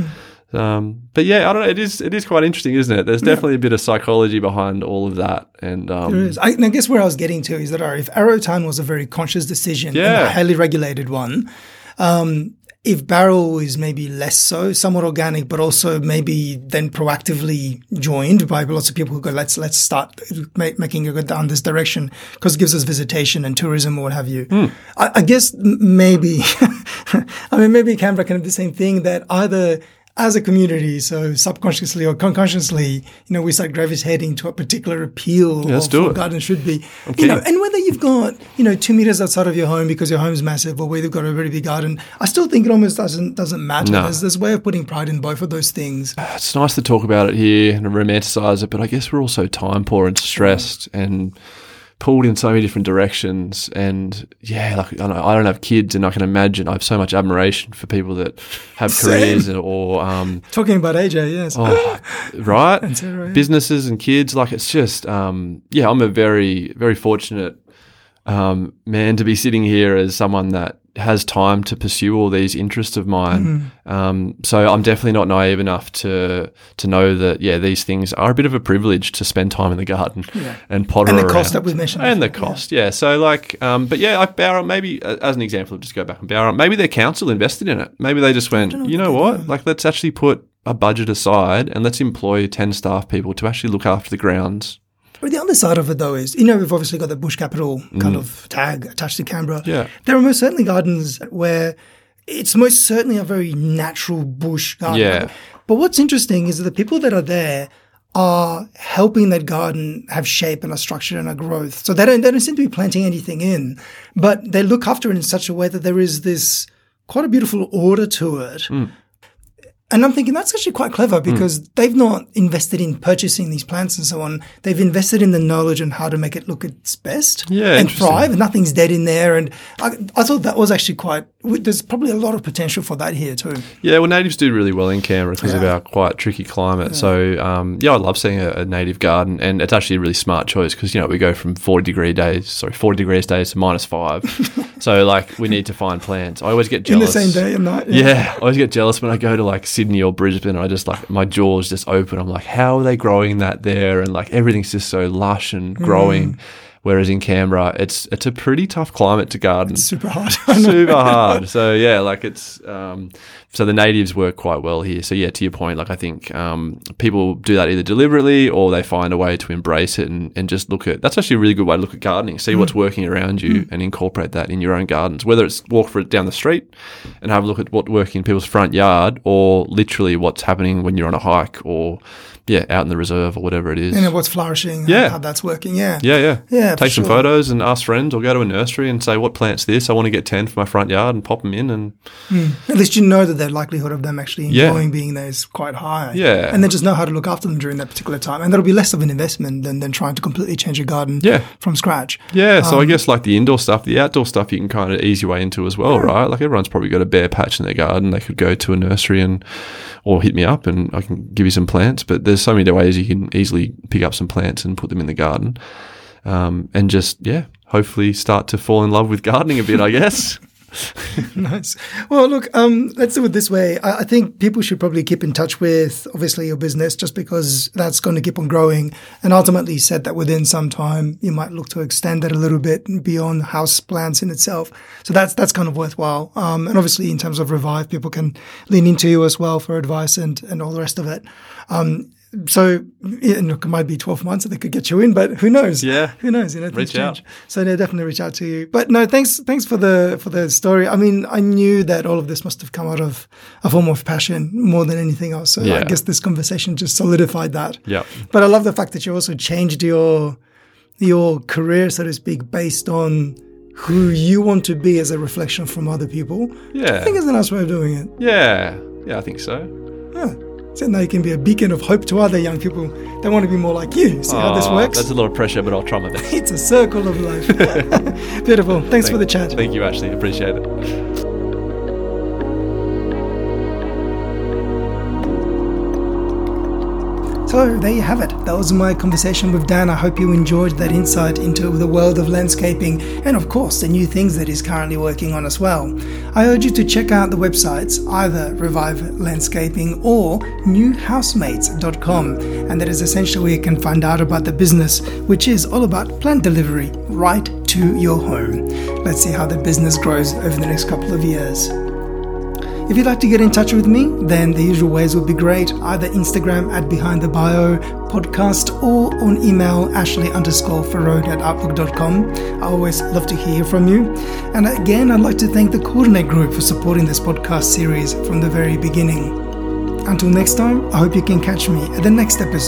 Speaker 2: Um, but yeah, I don't know. It is it is quite interesting, isn't it? There's definitely a bit of psychology behind all of that, and um,
Speaker 1: There is. I, and I guess where I was getting to is that if Arrowtown was a very conscious decision and
Speaker 2: Yeah.
Speaker 1: a highly regulated one, um, if Bowral is maybe less so, somewhat organic, but also maybe then proactively joined by lots of people who go, let's let's start ma- making it go down this direction because it gives us visitation and tourism or what have you.
Speaker 2: Hmm.
Speaker 1: I, I guess maybe, I mean, maybe Canberra can have the same thing that either as a community, so subconsciously or consciously, you know, we start gravitating to a particular appeal
Speaker 2: let's do
Speaker 1: what
Speaker 2: it.
Speaker 1: garden should be.
Speaker 2: Okay.
Speaker 1: You know, and whether you've got, you know, two meters outside of your home because your home's massive or whether you've got a very big garden, I still think it almost doesn't doesn't matter.
Speaker 2: No.
Speaker 1: There's, there's a way of putting pride in both of those things.
Speaker 2: it's nice to talk about it here and romanticize it, but I guess we're also time poor and stressed and pulled in so many different directions. And yeah, like I don't, know, I don't have kids, and I can imagine I have so much admiration for people that have
Speaker 1: Same.
Speaker 2: careers or um,
Speaker 1: Talking about AJ, yes.
Speaker 2: oh, right
Speaker 1: yeah.
Speaker 2: businesses and kids. Like it's just um, yeah, I'm a very very fortunate um, man to be sitting here as someone that has time to pursue all these interests of mine.
Speaker 1: Mm-hmm.
Speaker 2: Um, so I'm definitely not naive enough to to know that yeah, these things are a bit of a privilege to spend time in the garden and potter
Speaker 1: And the
Speaker 2: around.
Speaker 1: cost that we mentioned
Speaker 2: and the
Speaker 1: before, yeah.
Speaker 2: cost, yeah. So like, um, but yeah, like Bowral, maybe uh, as an example, just go back and Bowral, maybe their council invested in it. Maybe they just went, you know what, like let's actually put a budget aside and let's employ ten staff people to actually look after the grounds.
Speaker 1: But the other side of it, though, is you know we've obviously got the bush capital kind of tag attached to Canberra.
Speaker 2: Mm. Yeah.
Speaker 1: there are most certainly gardens where it's most certainly a very natural bush garden.
Speaker 2: Yeah.
Speaker 1: But what's interesting is that the people that are there are helping that garden have shape and a structure and a growth. So they don't they don't seem to be planting anything in, but they look after it in such a way that there is this quite a beautiful order to it.
Speaker 2: Mm.
Speaker 1: And I'm thinking that's actually quite clever because they've not invested in purchasing these plants and so on. They've invested in the knowledge and how to make it look its best
Speaker 2: Yeah,
Speaker 1: and thrive. Nothing's dead in there. And I, I thought that was actually quite, there's probably a lot of potential for that here too.
Speaker 2: Yeah, well, natives do really well in Canberra because of our quite tricky climate. So, um, yeah, I love seeing a, a native garden, and it's actually a really smart choice because you know we go from forty degree days, sorry, forty degrees days to minus five. so, like, we need to find plants. I always get
Speaker 1: In the same day and night.
Speaker 2: Yeah, I always get jealous when I go to like Sydney or Brisbane. I just like my jaws just open. I'm like, how are they growing that there? And like everything's just so lush and growing. Mm. Whereas in Canberra, it's it's a pretty tough climate to garden
Speaker 1: Super hard.
Speaker 2: super hard. So yeah, like it's um, so the natives work quite well here. So yeah, to your point, like I think um, people do that either deliberately or they find a way to embrace it and, and just look at. That's actually a really good way to look at gardening. See what's working around you and incorporate that in your own gardens. Whether it's walk for it down the street and have a look at what's working in people's front yard, or literally what's happening when you're on a hike or yeah, out in the reserve or whatever it is.
Speaker 1: you know, what's flourishing,
Speaker 2: Yeah.
Speaker 1: how that's working. Yeah.
Speaker 2: yeah, yeah,
Speaker 1: Yeah,
Speaker 2: Take some
Speaker 1: sure.
Speaker 2: photos and ask friends, or go to a nursery and say, "What plant's this? I want to get ten for my front yard," and pop them in. And
Speaker 1: At least you know that the likelihood of them actually
Speaker 2: Yeah.
Speaker 1: enjoying being there is quite high.
Speaker 2: Yeah.
Speaker 1: And then just know how to look after them during that particular time. And that'll be less of an investment than, than trying to completely change your garden
Speaker 2: Yeah.
Speaker 1: from scratch.
Speaker 2: Yeah, so I
Speaker 1: Um,
Speaker 2: guess like the indoor stuff, the outdoor stuff, you can kind of ease your way into as well, right? Like everyone's probably got a bare patch in their garden. They could go to a nursery and, or hit me up and I can give you some plants. But there's so many ways you can easily pick up some plants and put them in the garden, um, and just yeah, hopefully start to fall in love with gardening a bit. I guess.
Speaker 1: nice. Well, look, um, let's do it this way. I, I, think people should probably keep in touch with, obviously, your business just because that's going to keep on growing. And ultimately, you said that within some time, you might look to extend it a little bit beyond house plants in itself. So that's that's kind of worthwhile. Um, and obviously, in terms of Revive, people can lean into you as well for advice and and all the rest of it. Um, so yeah, look, it might be 12 months that they could get you in, but who knows?
Speaker 2: Yeah.
Speaker 1: Who knows? You know,
Speaker 2: reach change. out.
Speaker 1: So they definitely reach out to you. But no, thanks, thanks for the, for the story. I mean, I knew that all of this must have come out of a form of passion more than anything else. So yeah. I guess this conversation just solidified that.
Speaker 2: Yeah.
Speaker 1: But I love the fact that you also changed your, your career, so to speak, based on who you want to be as a reflection from other people.
Speaker 2: Yeah.
Speaker 1: I think it's a nice way of doing it.
Speaker 2: Yeah. Yeah, I think so.
Speaker 1: Yeah. So now you can be a beacon of hope to other young people They want to be more like you. See oh, how this ah, works?
Speaker 2: That's a lot of pressure, but I'll try my best.
Speaker 1: it's a circle of life. Beautiful. Thanks
Speaker 2: thank,
Speaker 1: for the chat.
Speaker 2: Thank you, Ashley. Appreciate it.
Speaker 1: So there you have it. That was my conversation with Dan. I hope you enjoyed that insight into the world of landscaping and, of course, the new things that he's currently working on as well. I urge you to check out the websites, either Revive Landscaping or newhousemates.com, and that is essentially where you can find out about the business, which is all about plant delivery right to your home. Let's see how the business grows over the next couple of years. If you'd like to get in touch with me, then the usual ways would be great either Instagram at Behind the Bio podcast or on email ashley underscore feraude at outlook.com. I always love to hear from you. And again, I'd like to thank the Coordinate Group for supporting this podcast series from the very beginning. Until next time, I hope you can catch me at the next episode